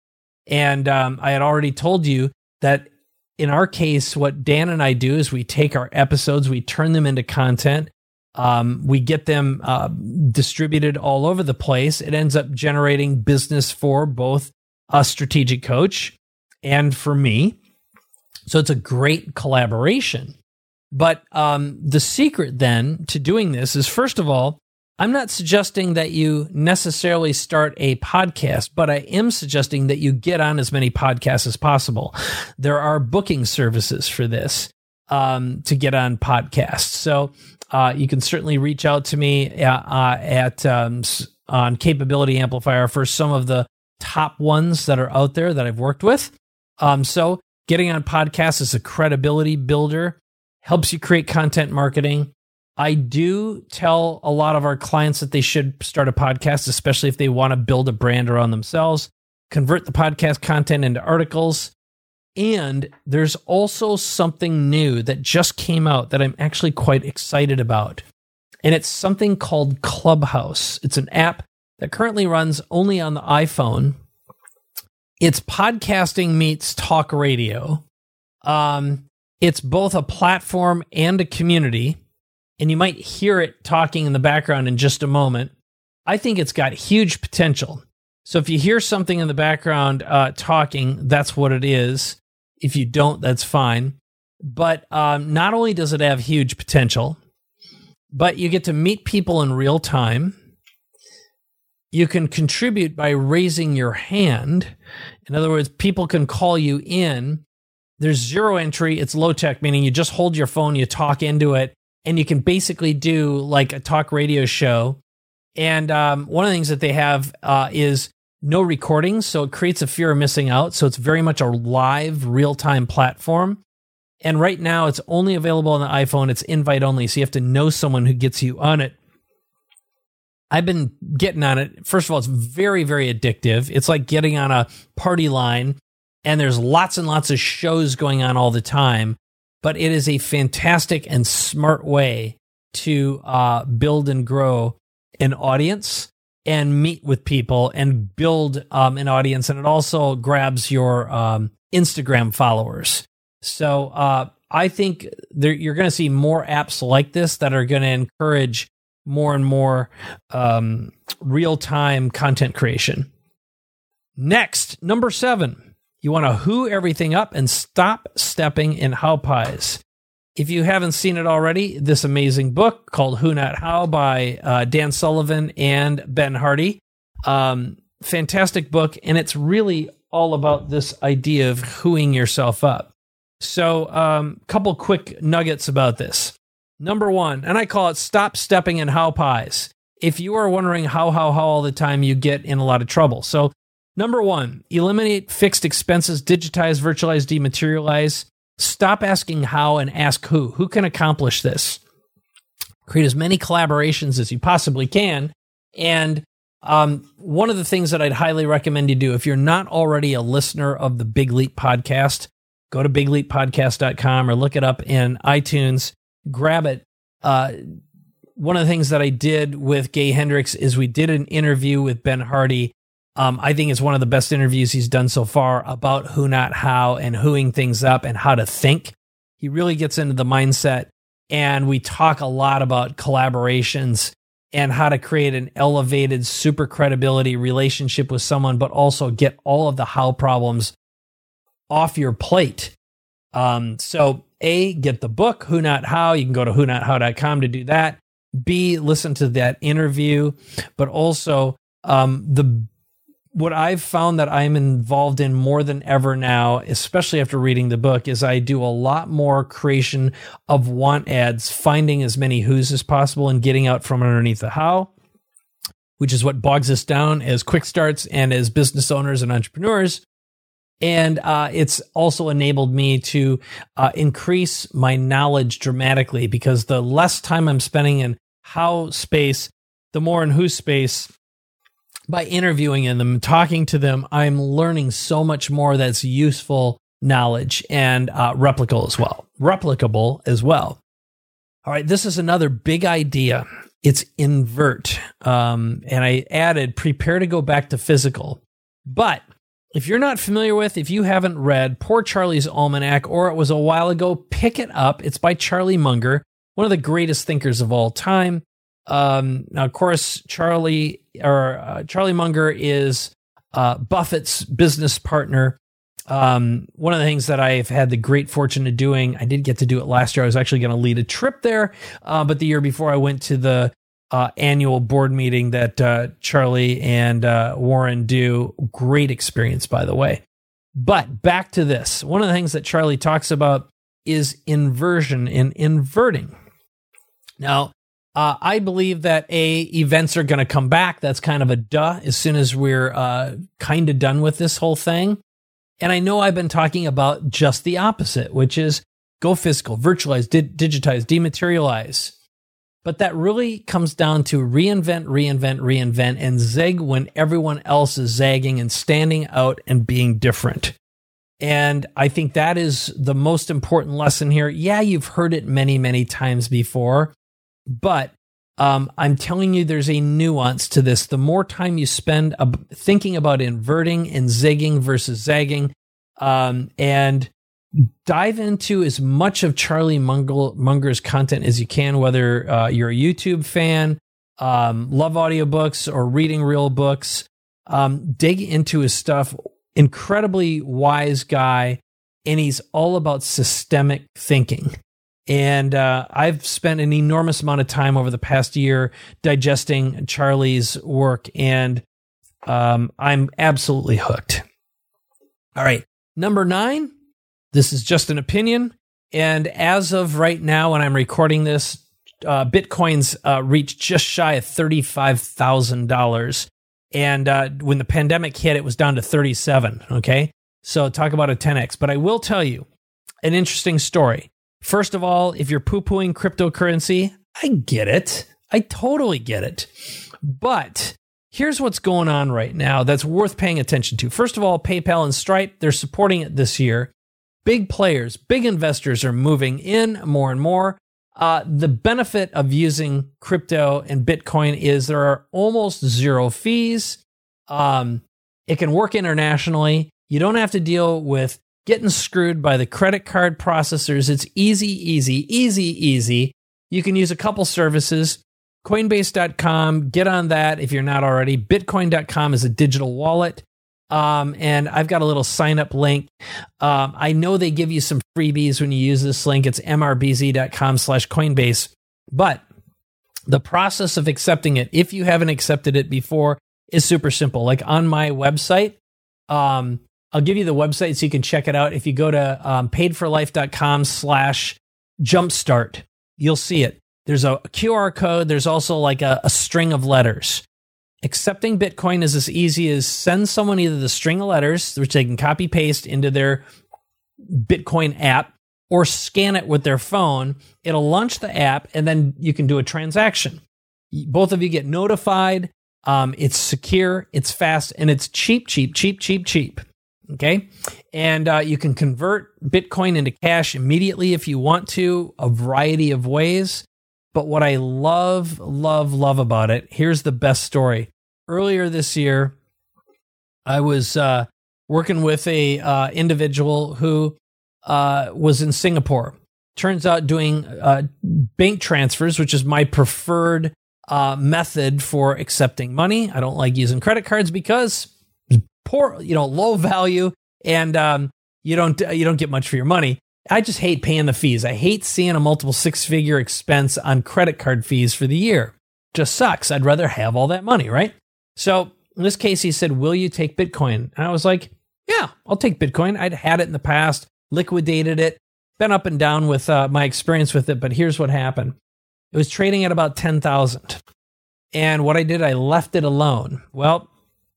And um, I had already told you that in our case, what Dan and I do is we take our episodes, we turn them into content, um, we get them uh, distributed all over the place. It ends up generating business for both a strategic coach and for me. So it's a great collaboration. But um, the secret then to doing this is first of all, I'm not suggesting that you necessarily start a podcast, but I am suggesting that you get on as many podcasts as possible. There are booking services for this um, to get on podcasts. So uh, you can certainly reach out to me uh, uh, at um, on Capability Amplifier for some of the top ones that are out there that I've worked with. Um, so getting on podcasts is a credibility builder, helps you create content marketing I do tell a lot of our clients that they should start a podcast, especially if they want to build a brand around themselves, convert the podcast content into articles. And there's also something new that just came out that I'm actually quite excited about. And it's something called Clubhouse. It's an app that currently runs only on the iPhone. It's podcasting meets talk radio. Um, it's both a platform and a community and you might hear it talking in the background in just a moment. I think it's got huge potential. So if you hear something in the background uh, talking, that's what it is. If you don't, that's fine. But um, not only does it have huge potential, but you get to meet people in real time. You can contribute by raising your hand. In other words, people can call you in. There's zero entry. It's low tech, meaning you just hold your phone, you talk into it, and you can basically do like a talk radio show. And um, one of the things that they have uh, is no recordings, so it creates a fear of missing out. So it's very much a live, real time platform. And right now, it's only available on the iPhone. It's invite only, so you have to know someone who gets you on it. I've been getting on it. First of all, it's very, very addictive. It's like getting on a party line, and there's lots and lots of shows going on all the time but it is a fantastic and smart way to uh, build and grow an audience and meet with people and build um, an audience. And it also grabs your um, Instagram followers. So uh, I think there, you're going to see more apps like this that are going to encourage more and more um, real time content creation. Next, number seven, you want to who everything up and stop stepping in how pies. If you haven't seen it already, this amazing book called Who Not How by uh, Dan Sullivan and Ben Hardy. Um, fantastic book, and it's really all about this idea of whoing yourself up. So, a um, couple quick nuggets about this. Number one, and I call it stop stepping in how pies. If you are wondering how, how, how all the time, you get in a lot of trouble. So, number one, eliminate fixed expenses, digitize, virtualize, dematerialize. Stop asking how and ask who. Who can accomplish this? Create as many collaborations as you possibly can. And um, one of the things that I'd highly recommend you do, if you're not already a listener of the Big Leap podcast, go to bigleappodcast.com or look it up in iTunes, grab it. Uh, one of the things that I did with Gay Hendricks is we did an interview with Ben Hardy um, I think it's one of the best interviews he's done so far about who, not how, and whoing things up and how to think. He really gets into the mindset, and we talk a lot about collaborations and how to create an elevated, super credibility relationship with someone, but also get all of the how problems off your plate. Um, so, A, get the book, Who Not How. You can go to who not how.com to do that. B, listen to that interview, but also um, the what I've found that I'm involved in more than ever now, especially after reading the book, is I do a lot more creation of want ads, finding as many who's as possible and getting out from underneath the how, which is what bogs us down as quick starts and as business owners and entrepreneurs. And uh, it's also enabled me to uh, increase my knowledge dramatically because the less time I'm spending in how space, the more in who space by interviewing in them, talking to them, I'm learning so much more that's useful knowledge and uh, replicable as well. Replicable as well. All right, this is another big idea. It's invert. Um, and I added prepare to go back to physical. But if you're not familiar with, if you haven't read Poor Charlie's Almanac, or it was a while ago, pick it up. It's by Charlie Munger, one of the greatest thinkers of all time. Um, now, of course, Charlie or uh, Charlie Munger is uh, Buffett's business partner. Um, one of the things that I've had the great fortune of doing, I did get to do it last year. I was actually going to lead a trip there, uh, but the year before I went to the uh, annual board meeting that uh, Charlie and uh, Warren do. Great experience, by the way. But back to this. One of the things that Charlie talks about is inversion and inverting. Now, uh, I believe that a events are going to come back. That's kind of a duh. As soon as we're uh, kind of done with this whole thing, and I know I've been talking about just the opposite, which is go physical, virtualize, di- digitize, dematerialize. But that really comes down to reinvent, reinvent, reinvent, and zig when everyone else is zagging and standing out and being different. And I think that is the most important lesson here. Yeah, you've heard it many, many times before. But um, I'm telling you, there's a nuance to this. The more time you spend thinking about inverting and zigging versus zagging, um, and dive into as much of Charlie Munger's content as you can, whether uh, you're a YouTube fan, um, love audiobooks, or reading real books. Um, dig into his stuff. Incredibly wise guy, and he's all about systemic thinking. And uh, I've spent an enormous amount of time over the past year digesting Charlie's work, and um, I'm absolutely hooked. All right. Number nine, this is just an opinion. And as of right now, when I'm recording this, uh, Bitcoin's uh, reached just shy of $35,000. And uh, when the pandemic hit, it was down to 37. Okay. So talk about a 10x. But I will tell you an interesting story. First of all, if you're poo pooing cryptocurrency, I get it. I totally get it. But here's what's going on right now that's worth paying attention to. First of all, PayPal and Stripe, they're supporting it this year. Big players, big investors are moving in more and more. Uh, the benefit of using crypto and Bitcoin is there are almost zero fees. Um, it can work internationally. You don't have to deal with getting screwed by the credit card processors. It's easy, easy, easy, easy. You can use a couple services. Coinbase.com, get on that if you're not already. Bitcoin.com is a digital wallet. Um, and I've got a little sign up link. Um, I know they give you some freebies when you use this link. It's mrbz.com slash Coinbase. But the process of accepting it, if you haven't accepted it before, is super simple. Like on my website, um, I'll give you the website so you can check it out. If you go to um, paidforlife.com slash jumpstart, you'll see it. There's a QR code. There's also like a, a string of letters. Accepting Bitcoin is as easy as send someone either the string of letters, which they can copy paste into their Bitcoin app, or scan it with their phone. It'll launch the app, and then you can do a transaction. Both of you get notified. Um, it's secure, it's fast, and it's cheap, cheap, cheap, cheap, cheap. Okay. And uh, you can convert Bitcoin into cash immediately if you want to, a variety of ways. But what I love, love, love about it, here's the best story earlier this year, I was uh, working with a uh, individual who uh, was in Singapore. Turns out doing uh, bank transfers, which is my preferred uh, method for accepting money. I don't like using credit cards because poor, you know, low value, and um, you don't you don't get much for your money. I just hate paying the fees. I hate seeing a multiple six figure expense on credit card fees for the year. Just sucks. I'd rather have all that money, right? So in this case, he said, Will you take Bitcoin? And I was like, Yeah, I'll take Bitcoin. I'd had it in the past, liquidated it, been up and down with uh, my experience with it. But here's what happened it was trading at about 10,000. And what I did, I left it alone. Well,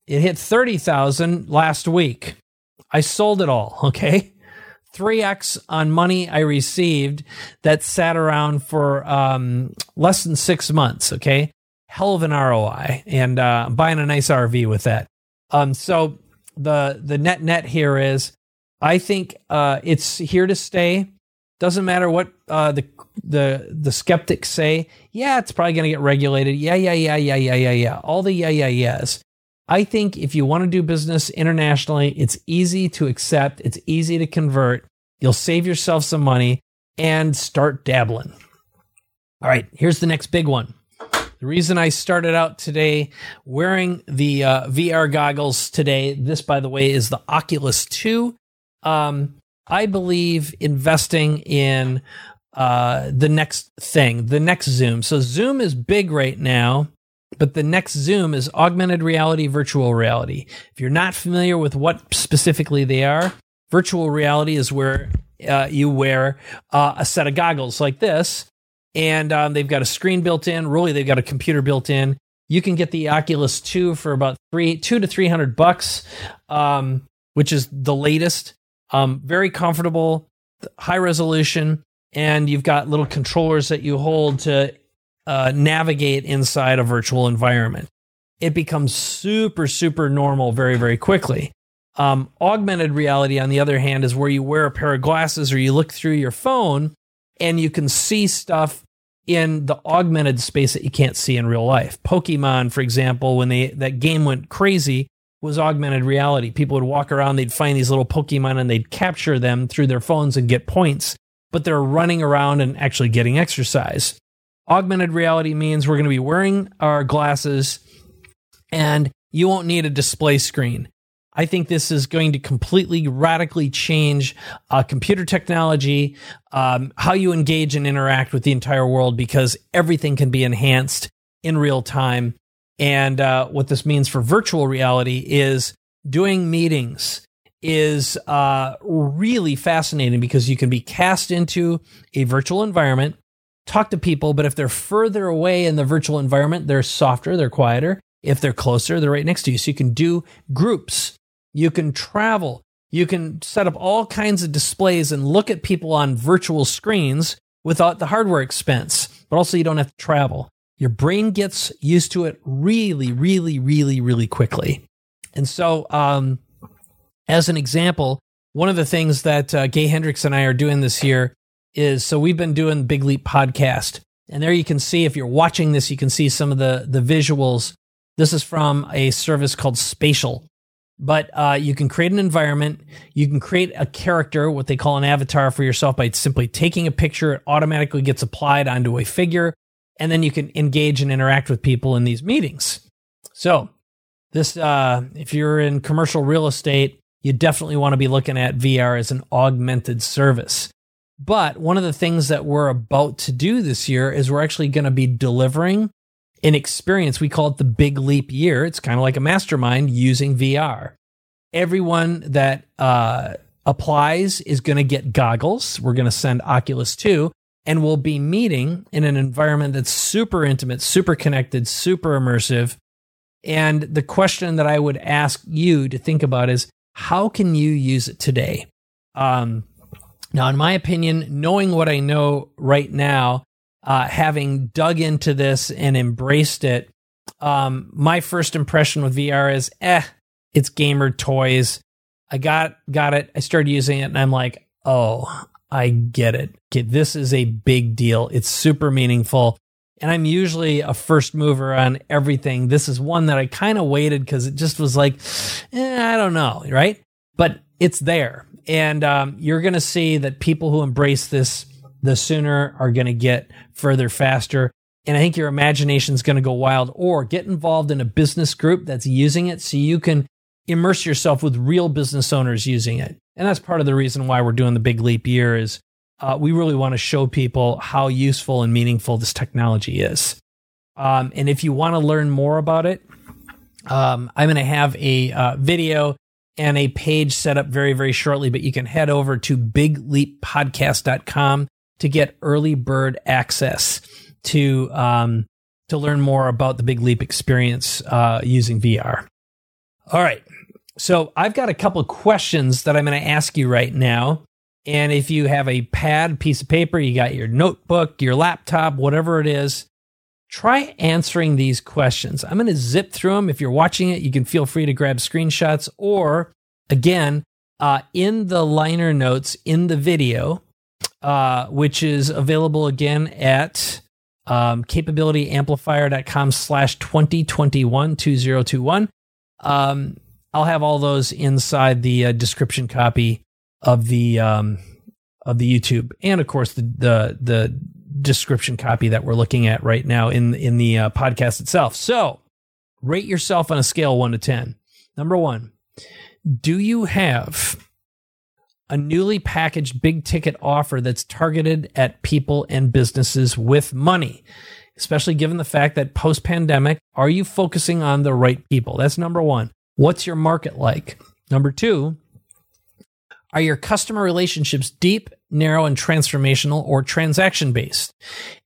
it hit 30,000 last week. I sold it all, okay? 3x on money I received that sat around for um, less than six months, okay? hell of an ROI and uh, buying a nice RV with that. Um, so the the net net here is, I think uh, it's here to stay. Doesn't matter what uh, the the the skeptics say. Yeah, it's probably going to get regulated. Yeah, yeah, yeah, yeah, yeah, yeah, yeah. All the yeah, yeah, yes. I think if you want to do business internationally, it's easy to accept. It's easy to convert. You'll save yourself some money and start dabbling. All right, here's the next big one. The reason I started out today wearing the uh, VR goggles today, this, by the way, is the Oculus 2. Um, I believe investing in uh, the next thing, the next Zoom. So, Zoom is big right now, but the next Zoom is augmented reality, virtual reality. If you're not familiar with what specifically they are, virtual reality is where uh, you wear uh, a set of goggles like this and um, they've got a screen built in. Really, they've got a computer built in. You can get the Oculus 2 for about three, two to three hundred bucks, um, which is the latest. Um, very comfortable, high resolution, and you've got little controllers that you hold to uh, navigate inside a virtual environment. It becomes super, super normal very, very quickly. Um, augmented reality, on the other hand, is where you wear a pair of glasses or you look through your phone and you can see stuff in the augmented space that you can't see in real life. Pokemon, for example, when they that game went crazy, was augmented reality. People would walk around, they'd find these little Pokemon and they'd capture them through their phones and get points, but they're running around and actually getting exercise. Augmented reality means we're going to be wearing our glasses and you won't need a display screen. I think this is going to completely radically change uh, computer technology, um, how you engage and interact with the entire world, because everything can be enhanced in real time. And uh, what this means for virtual reality is doing meetings is uh, really fascinating because you can be cast into a virtual environment, talk to people, but if they're further away in the virtual environment, they're softer, they're quieter. If they're closer, they're right next to you. So you can do groups you can travel. You can set up all kinds of displays and look at people on virtual screens without the hardware expense, but also you don't have to travel. Your brain gets used to it really, really, really, really quickly. And so, um, as an example, one of the things that uh, Gay Hendricks and I are doing this year is so we've been doing Big Leap podcast, and there you can see if you're watching this, you can see some of the the visuals. This is from a service called Spatial, but uh, you can create an environment. You can create a character, what they call an avatar for yourself, by simply taking a picture. It automatically gets applied onto a figure, and then you can engage and interact with people in these meetings. So This, uh, if you're in commercial real estate, you definitely want to be looking at VR as an augmented service. But one of the things that we're about to do this year is we're actually going to be delivering an experience. We call it the Big Leap Year. It's kind of like a mastermind using VR. Everyone that uh, applies is going to get goggles. We're going to send Oculus 2 and we'll be meeting in an environment that's super intimate, super connected, super immersive. And the question that I would ask you to think about is how can you use it today? Um, now, in my opinion, knowing what I know right now, uh, having dug into this and embraced it, um, my first impression with VR is, eh, it's gamer toys. I got got it. I started using it, and I'm like, oh, I get it. Okay, this is a big deal. It's super meaningful. And I'm usually a first mover on everything. This is one that I kind of waited because it just was like, eh, I don't know, right? But it's there. And um, you're going to see that people who embrace this, the sooner are going to get further faster. And I think your imagination is going to go wild or get involved in a business group that's using it so you can immerse yourself with real business owners using it. And that's part of the reason why we're doing the big leap year is uh, we really want to show people how useful and meaningful this technology is. Um, and if you want to learn more about it, um, I'm going to have a uh, video and a page set up very, very shortly, but you can head over to bigleappodcast.com to get early bird access to um, to learn more about the Big Leap experience uh, using VR. All right. So I've got a couple of questions that I'm going to ask you right now. And if you have a pad, piece of paper, you got your notebook, your laptop, whatever it is, try answering these questions. I'm going to zip through them. If you're watching it, you can feel free to grab screenshots or, again, uh, in the liner notes in the video, uh, which is available again at um, capabilityamplifier.com slash 2021 2021. Um, I'll have all those inside the uh, description copy of the um, of the YouTube, and of course the the the description copy that we're looking at right now in in the uh, podcast itself. So, rate yourself on a scale one to ten. Number one, do you have a newly packaged big ticket offer that's targeted at people and businesses with money? Especially given the fact that post pandemic, are you focusing on the right people? That's number one. What's your market like? Number two, are your customer relationships deep, narrow, and transformational or transaction based?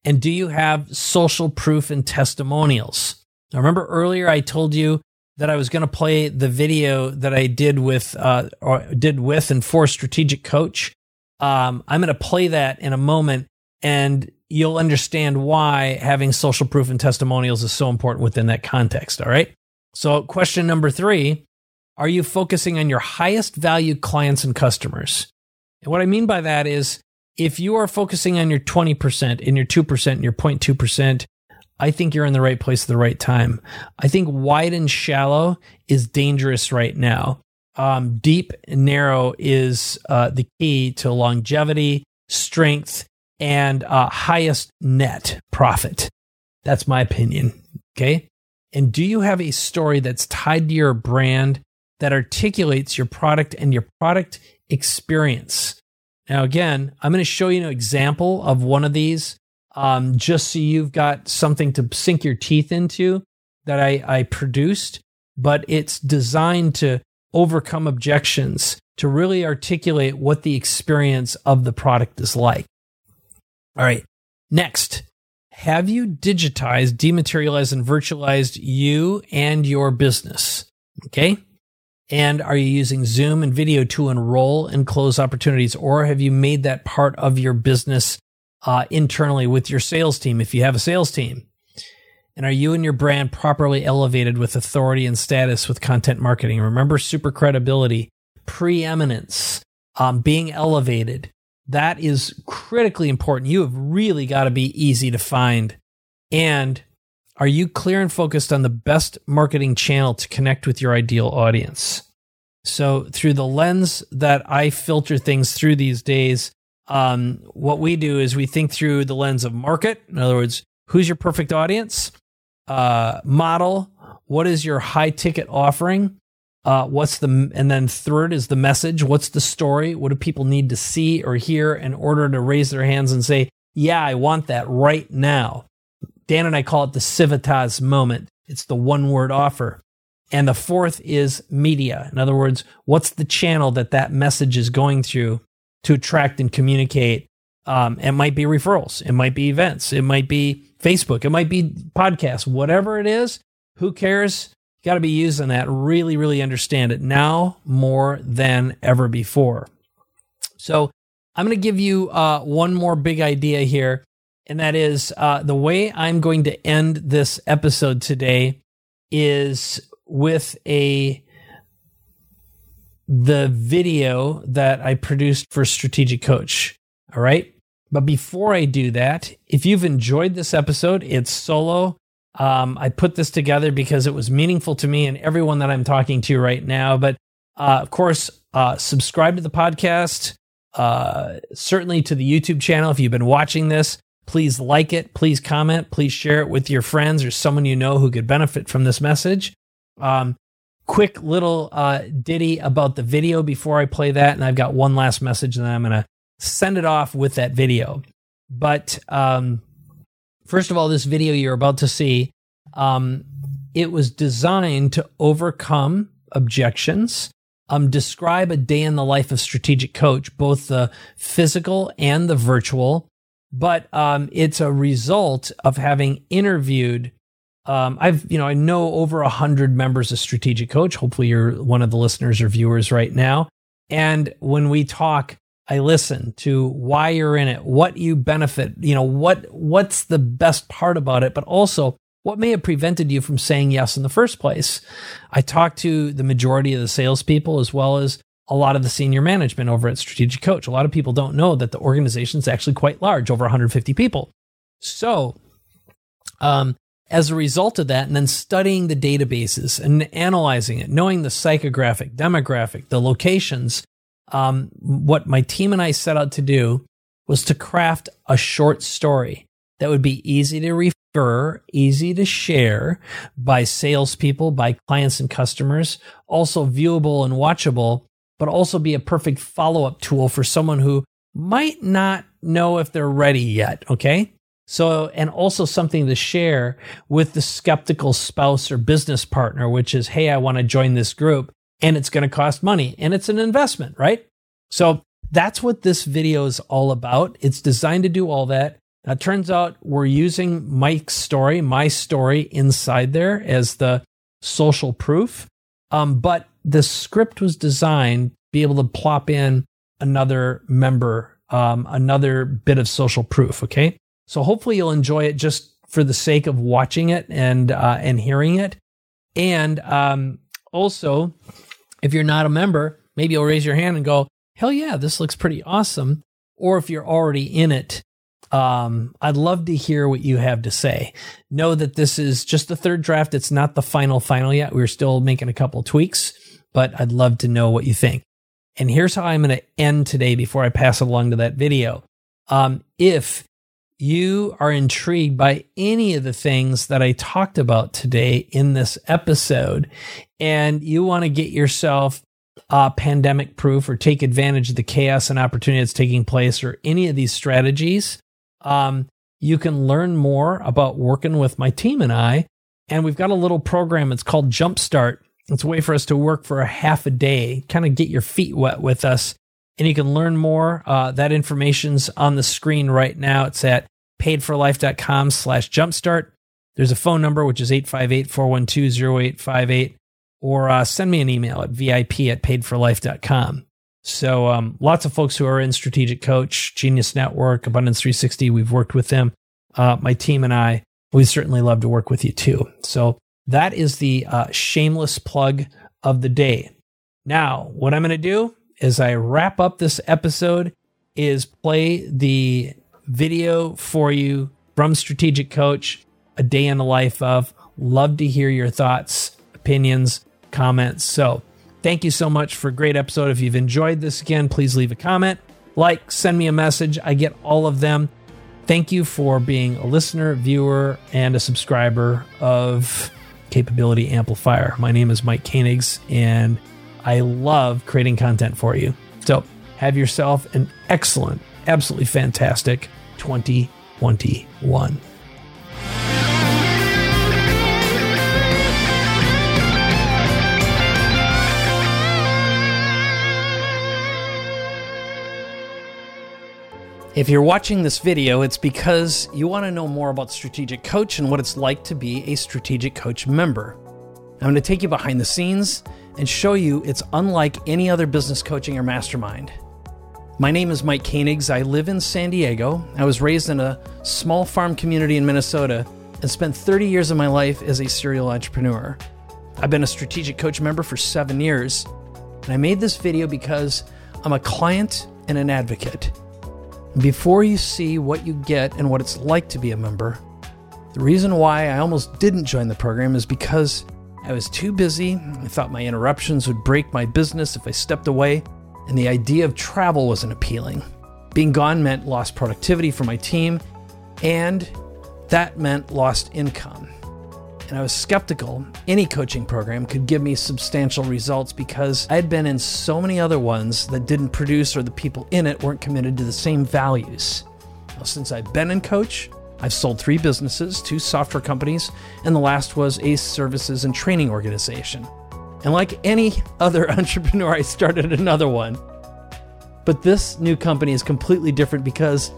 And do you have social proof and testimonials? Now, remember earlier I told you that I was going to play the video that I did with, uh, or did with and for Strategic Coach. Um, I'm going to play that in a moment and you'll understand why having social proof and testimonials is so important within that context. All right. So, question number three Are you focusing on your highest value clients and customers? And what I mean by that is if you are focusing on your 20% and your 2% and your 0.2%, I think you're in the right place at the right time. I think wide and shallow is dangerous right now. Um, deep and narrow is uh, the key to longevity, strength, and uh, highest net profit. That's my opinion. Okay. And do you have a story that's tied to your brand that articulates your product and your product experience? Now, again, I'm going to show you an example of one of these um, just so you've got something to sink your teeth into that I, I produced, but it's designed to overcome objections to really articulate what the experience of the product is like. All right. Next, have you digitized, dematerialized, and virtualized you and your business? Okay. And are you using Zoom and video to enroll and close opportunities, or have you made that part of your business uh, internally with your sales team if you have a sales team? And are you and your brand properly elevated with authority and status with content marketing? Remember super credibility, preeminence, um, being elevated, that is critically important. You have really got to be easy to find. And are you clear and focused on the best marketing channel to connect with your ideal audience? So, through the lens that I filter things through these days, um, what we do is we think through the lens of market. In other words, who's your perfect audience? Uh, model, what is your high ticket offering? Uh, what's the and then third is the message. What's the story? What do people need to see or hear in order to raise their hands and say, "Yeah, I want that right now." Dan and I call it the Civitas moment. It's the one word offer. And the fourth is media. In other words, what's the channel that that message is going through to attract and communicate? Um, it might be referrals, it might be events, it might be Facebook, it might be podcasts, whatever it is. Who cares? You got to be using that. Really, really understand it now more than ever before. So, I'm going to give you uh, one more big idea here, and that is uh, the way I'm going to end this episode today is with a the video that I produced for Strategic Coach. All right. But before I do that, if you've enjoyed this episode, it's solo. Um, I put this together because it was meaningful to me and everyone that I'm talking to right now. But uh, of course, uh, subscribe to the podcast, uh, certainly to the YouTube channel. If you've been watching this, please like it, please comment, please share it with your friends or someone you know who could benefit from this message. Um, quick little uh, ditty about the video before I play that. And I've got one last message, and I'm going to send it off with that video. But um, First of all, this video you're about to see, um, it was designed to overcome objections, um, describe a day in the life of strategic coach, both the physical and the virtual. But um, it's a result of having interviewed. Um, I've, you know, I know over a hundred members of Strategic Coach. Hopefully, you're one of the listeners or viewers right now. And when we talk I listen to why you're in it, what you benefit, you know, what what's the best part about it, but also what may have prevented you from saying yes in the first place. I talked to the majority of the salespeople as well as a lot of the senior management over at Strategic Coach. A lot of people don't know that the organization is actually quite large, over 150 people. So, um, as a result of that, and then studying the databases and analyzing it, knowing the psychographic, demographic, the locations, um, what my team and I set out to do was to craft a short story that would be easy to refer, easy to share by salespeople, by clients and customers, also viewable and watchable, but also be a perfect follow up tool for someone who might not know if they're ready yet. Okay. So, and also something to share with the skeptical spouse or business partner, which is, Hey, I want to join this group and it's going to cost money and it's an investment, right? So that's what this video is all about. It's designed to do all that. Now, it turns out we're using Mike's story, my story inside there as the social proof. Um, but the script was designed to be able to plop in another member, um, another bit of social proof. Okay. So hopefully you'll enjoy it just for the sake of watching it and, uh, and hearing it. And, um, also, if you're not a member, maybe you'll raise your hand and go, hell yeah, this looks pretty awesome. Or if you're already in it, um, I'd love to hear what you have to say. Know that this is just the third draft. It's not the final, final yet. We're still making a couple tweaks, but I'd love to know what you think. And here's how I'm going to end today before I pass it along to that video. Um, if you are intrigued by any of the things that I talked about today in this episode, and you want to get yourself uh, pandemic proof or take advantage of the chaos and opportunity that's taking place or any of these strategies, um, you can learn more about working with my team and I. And we've got a little program. It's called Jumpstart. It's a way for us to work for a half a day, kind of get your feet wet with us. And you can learn more. Uh, that information's on the screen right now. It's at paidforlife.com slash jumpstart. There's a phone number, which is 858 412 0858, or uh, send me an email at vip at paidforlife.com. So, um, lots of folks who are in Strategic Coach, Genius Network, Abundance 360, we've worked with them. Uh, my team and I, we certainly love to work with you too. So, that is the uh, shameless plug of the day. Now, what I'm going to do as I wrap up this episode is play the video for you from Strategic Coach, a day in the life of. Love to hear your thoughts, opinions, comments. So, thank you so much for a great episode. If you've enjoyed this again, please leave a comment, like, send me a message. I get all of them. Thank you for being a listener, viewer, and a subscriber of capability amplifier. My name is Mike Koenigs, and I love creating content for you. So have yourself an excellent, absolutely fantastic 2021. If you're watching this video, it's because you want to know more about Strategic Coach and what it's like to be a Strategic Coach member. I'm going to take you behind the scenes and show you it's unlike any other business coaching or mastermind. My name is Mike Koenigs. I live in San Diego. I was raised in a small farm community in Minnesota and spent 30 years of my life as a serial entrepreneur. I've been a Strategic Coach member for seven years, and I made this video because I'm a client and an advocate. Before you see what you get and what it's like to be a member, the reason why I almost didn't join the program is because I was too busy. I thought my interruptions would break my business if I stepped away, and the idea of travel wasn't appealing. Being gone meant lost productivity for my team, and that meant lost income and I was skeptical any coaching program could give me substantial results because I had been in so many other ones that didn't produce or the people in it weren't committed to the same values. Now, since I've been in coach, I've sold three businesses, two software companies, and the last was a services and training organization. And like any other entrepreneur, I started another one. But this new company is completely different because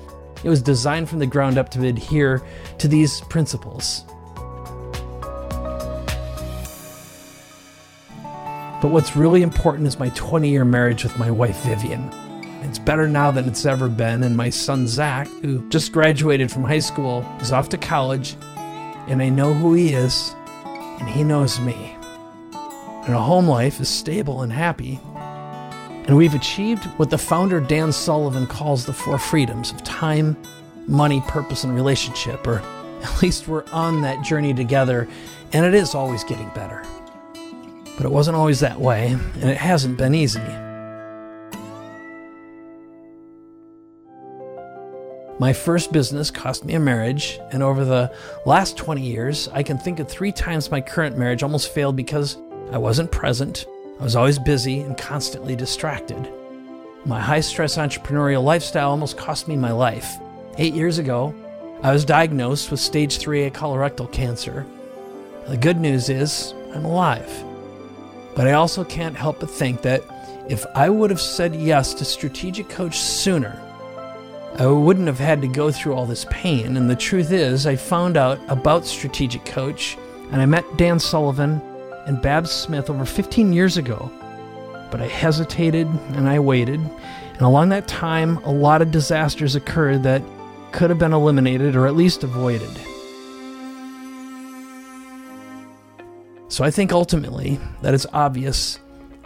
it was designed from the ground up to adhere to these principles. But what's really important is my 20 year marriage with my wife, Vivian. It's better now than it's ever been, and my son, Zach, who just graduated from high school, is off to college, and I know who he is, and he knows me. And our home life is stable and happy. And we've achieved what the founder Dan Sullivan calls the four freedoms of time, money, purpose, and relationship, or at least we're on that journey together, and it is always getting better. But it wasn't always that way, and it hasn't been easy. My first business cost me a marriage, and over the last 20 years, I can think of three times my current marriage almost failed because I wasn't present, I was always busy, and constantly distracted. My high stress entrepreneurial lifestyle almost cost me my life. Eight years ago, I was diagnosed with stage 3A colorectal cancer. The good news is, I'm alive. But I also can't help but think that if I would have said yes to Strategic Coach sooner, I wouldn't have had to go through all this pain. And the truth is, I found out about Strategic Coach and I met Dan Sullivan and Babs Smith over 15 years ago. But I hesitated and I waited. And along that time, a lot of disasters occurred that could have been eliminated or at least avoided. So I think ultimately that it's obvious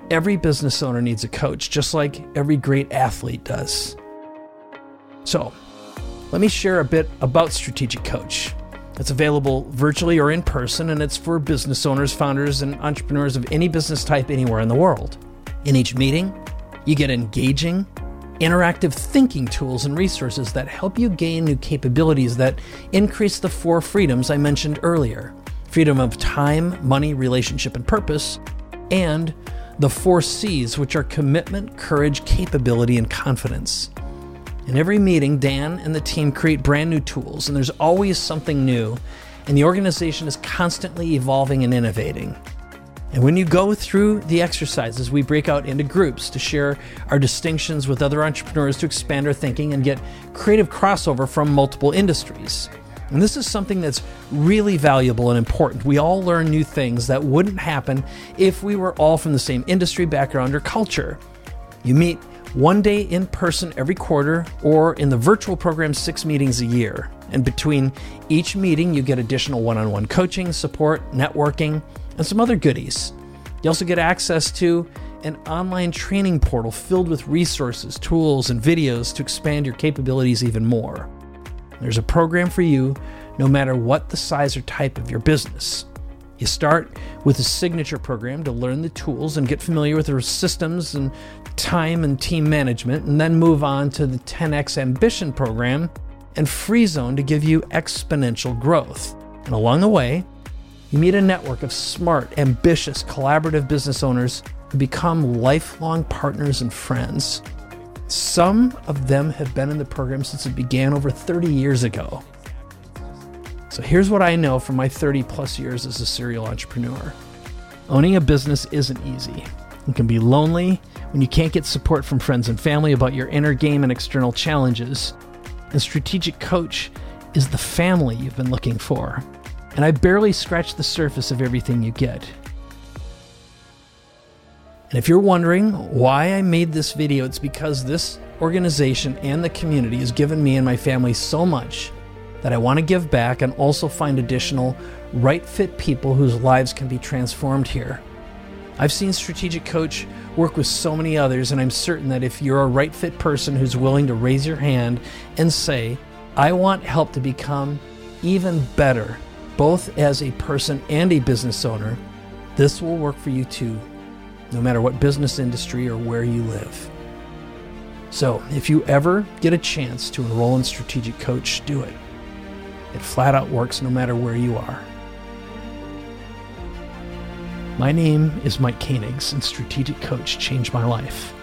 every business owner needs a coach, just like every great athlete does. So let me share a bit about Strategic Coach. It's available virtually or in person, and it's for business owners, founders, and entrepreneurs of any business type anywhere in the world. In each meeting, you get engaging, interactive thinking tools and resources that help you gain new capabilities that increase the four freedoms I mentioned earlier freedom of time, money, relationship, and purpose, and the four C's, which are commitment, courage, capability, and confidence. In every meeting, Dan and the team create brand new tools, and there's always something new, and the organization is constantly evolving and innovating. And when you go through the exercises, we break out into groups to share our distinctions with other entrepreneurs to expand our thinking and get creative crossover from multiple industries. And this is something that's really valuable and important. We all learn new things that wouldn't happen if we were all from the same industry, background, or culture. You meet one day in person every quarter, or in the virtual program, six meetings a year. And between each meeting, you get additional one on one coaching, support, networking, and some other goodies. You also get access to an online training portal filled with resources, tools, and videos to expand your capabilities even more. There's a program for you no matter what the size or type of your business. You start with a signature program to learn the tools and get familiar with the systems and time and team management, and then move on to the 10x Ambition program and Free Zone to give you exponential growth. And along the way, You meet a network of smart, ambitious, collaborative business owners who become lifelong partners and friends. Some of them have been in the program since it began over 30 years ago. So here's what I know from my 30 plus years as a serial entrepreneur owning a business isn't easy. It can be lonely when you can't get support from friends and family about your inner game and external challenges. A strategic coach is the family you've been looking for. And I barely scratched the surface of everything you get. And if you're wondering why I made this video, it's because this organization and the community has given me and my family so much that I want to give back and also find additional right fit people whose lives can be transformed here. I've seen Strategic Coach work with so many others, and I'm certain that if you're a right fit person who's willing to raise your hand and say, I want help to become even better, both as a person and a business owner, this will work for you too, no matter what business industry or where you live. So, if you ever get a chance to enroll in Strategic Coach, do it. It flat out works no matter where you are. My name is Mike Koenigs, and Strategic Coach changed my life.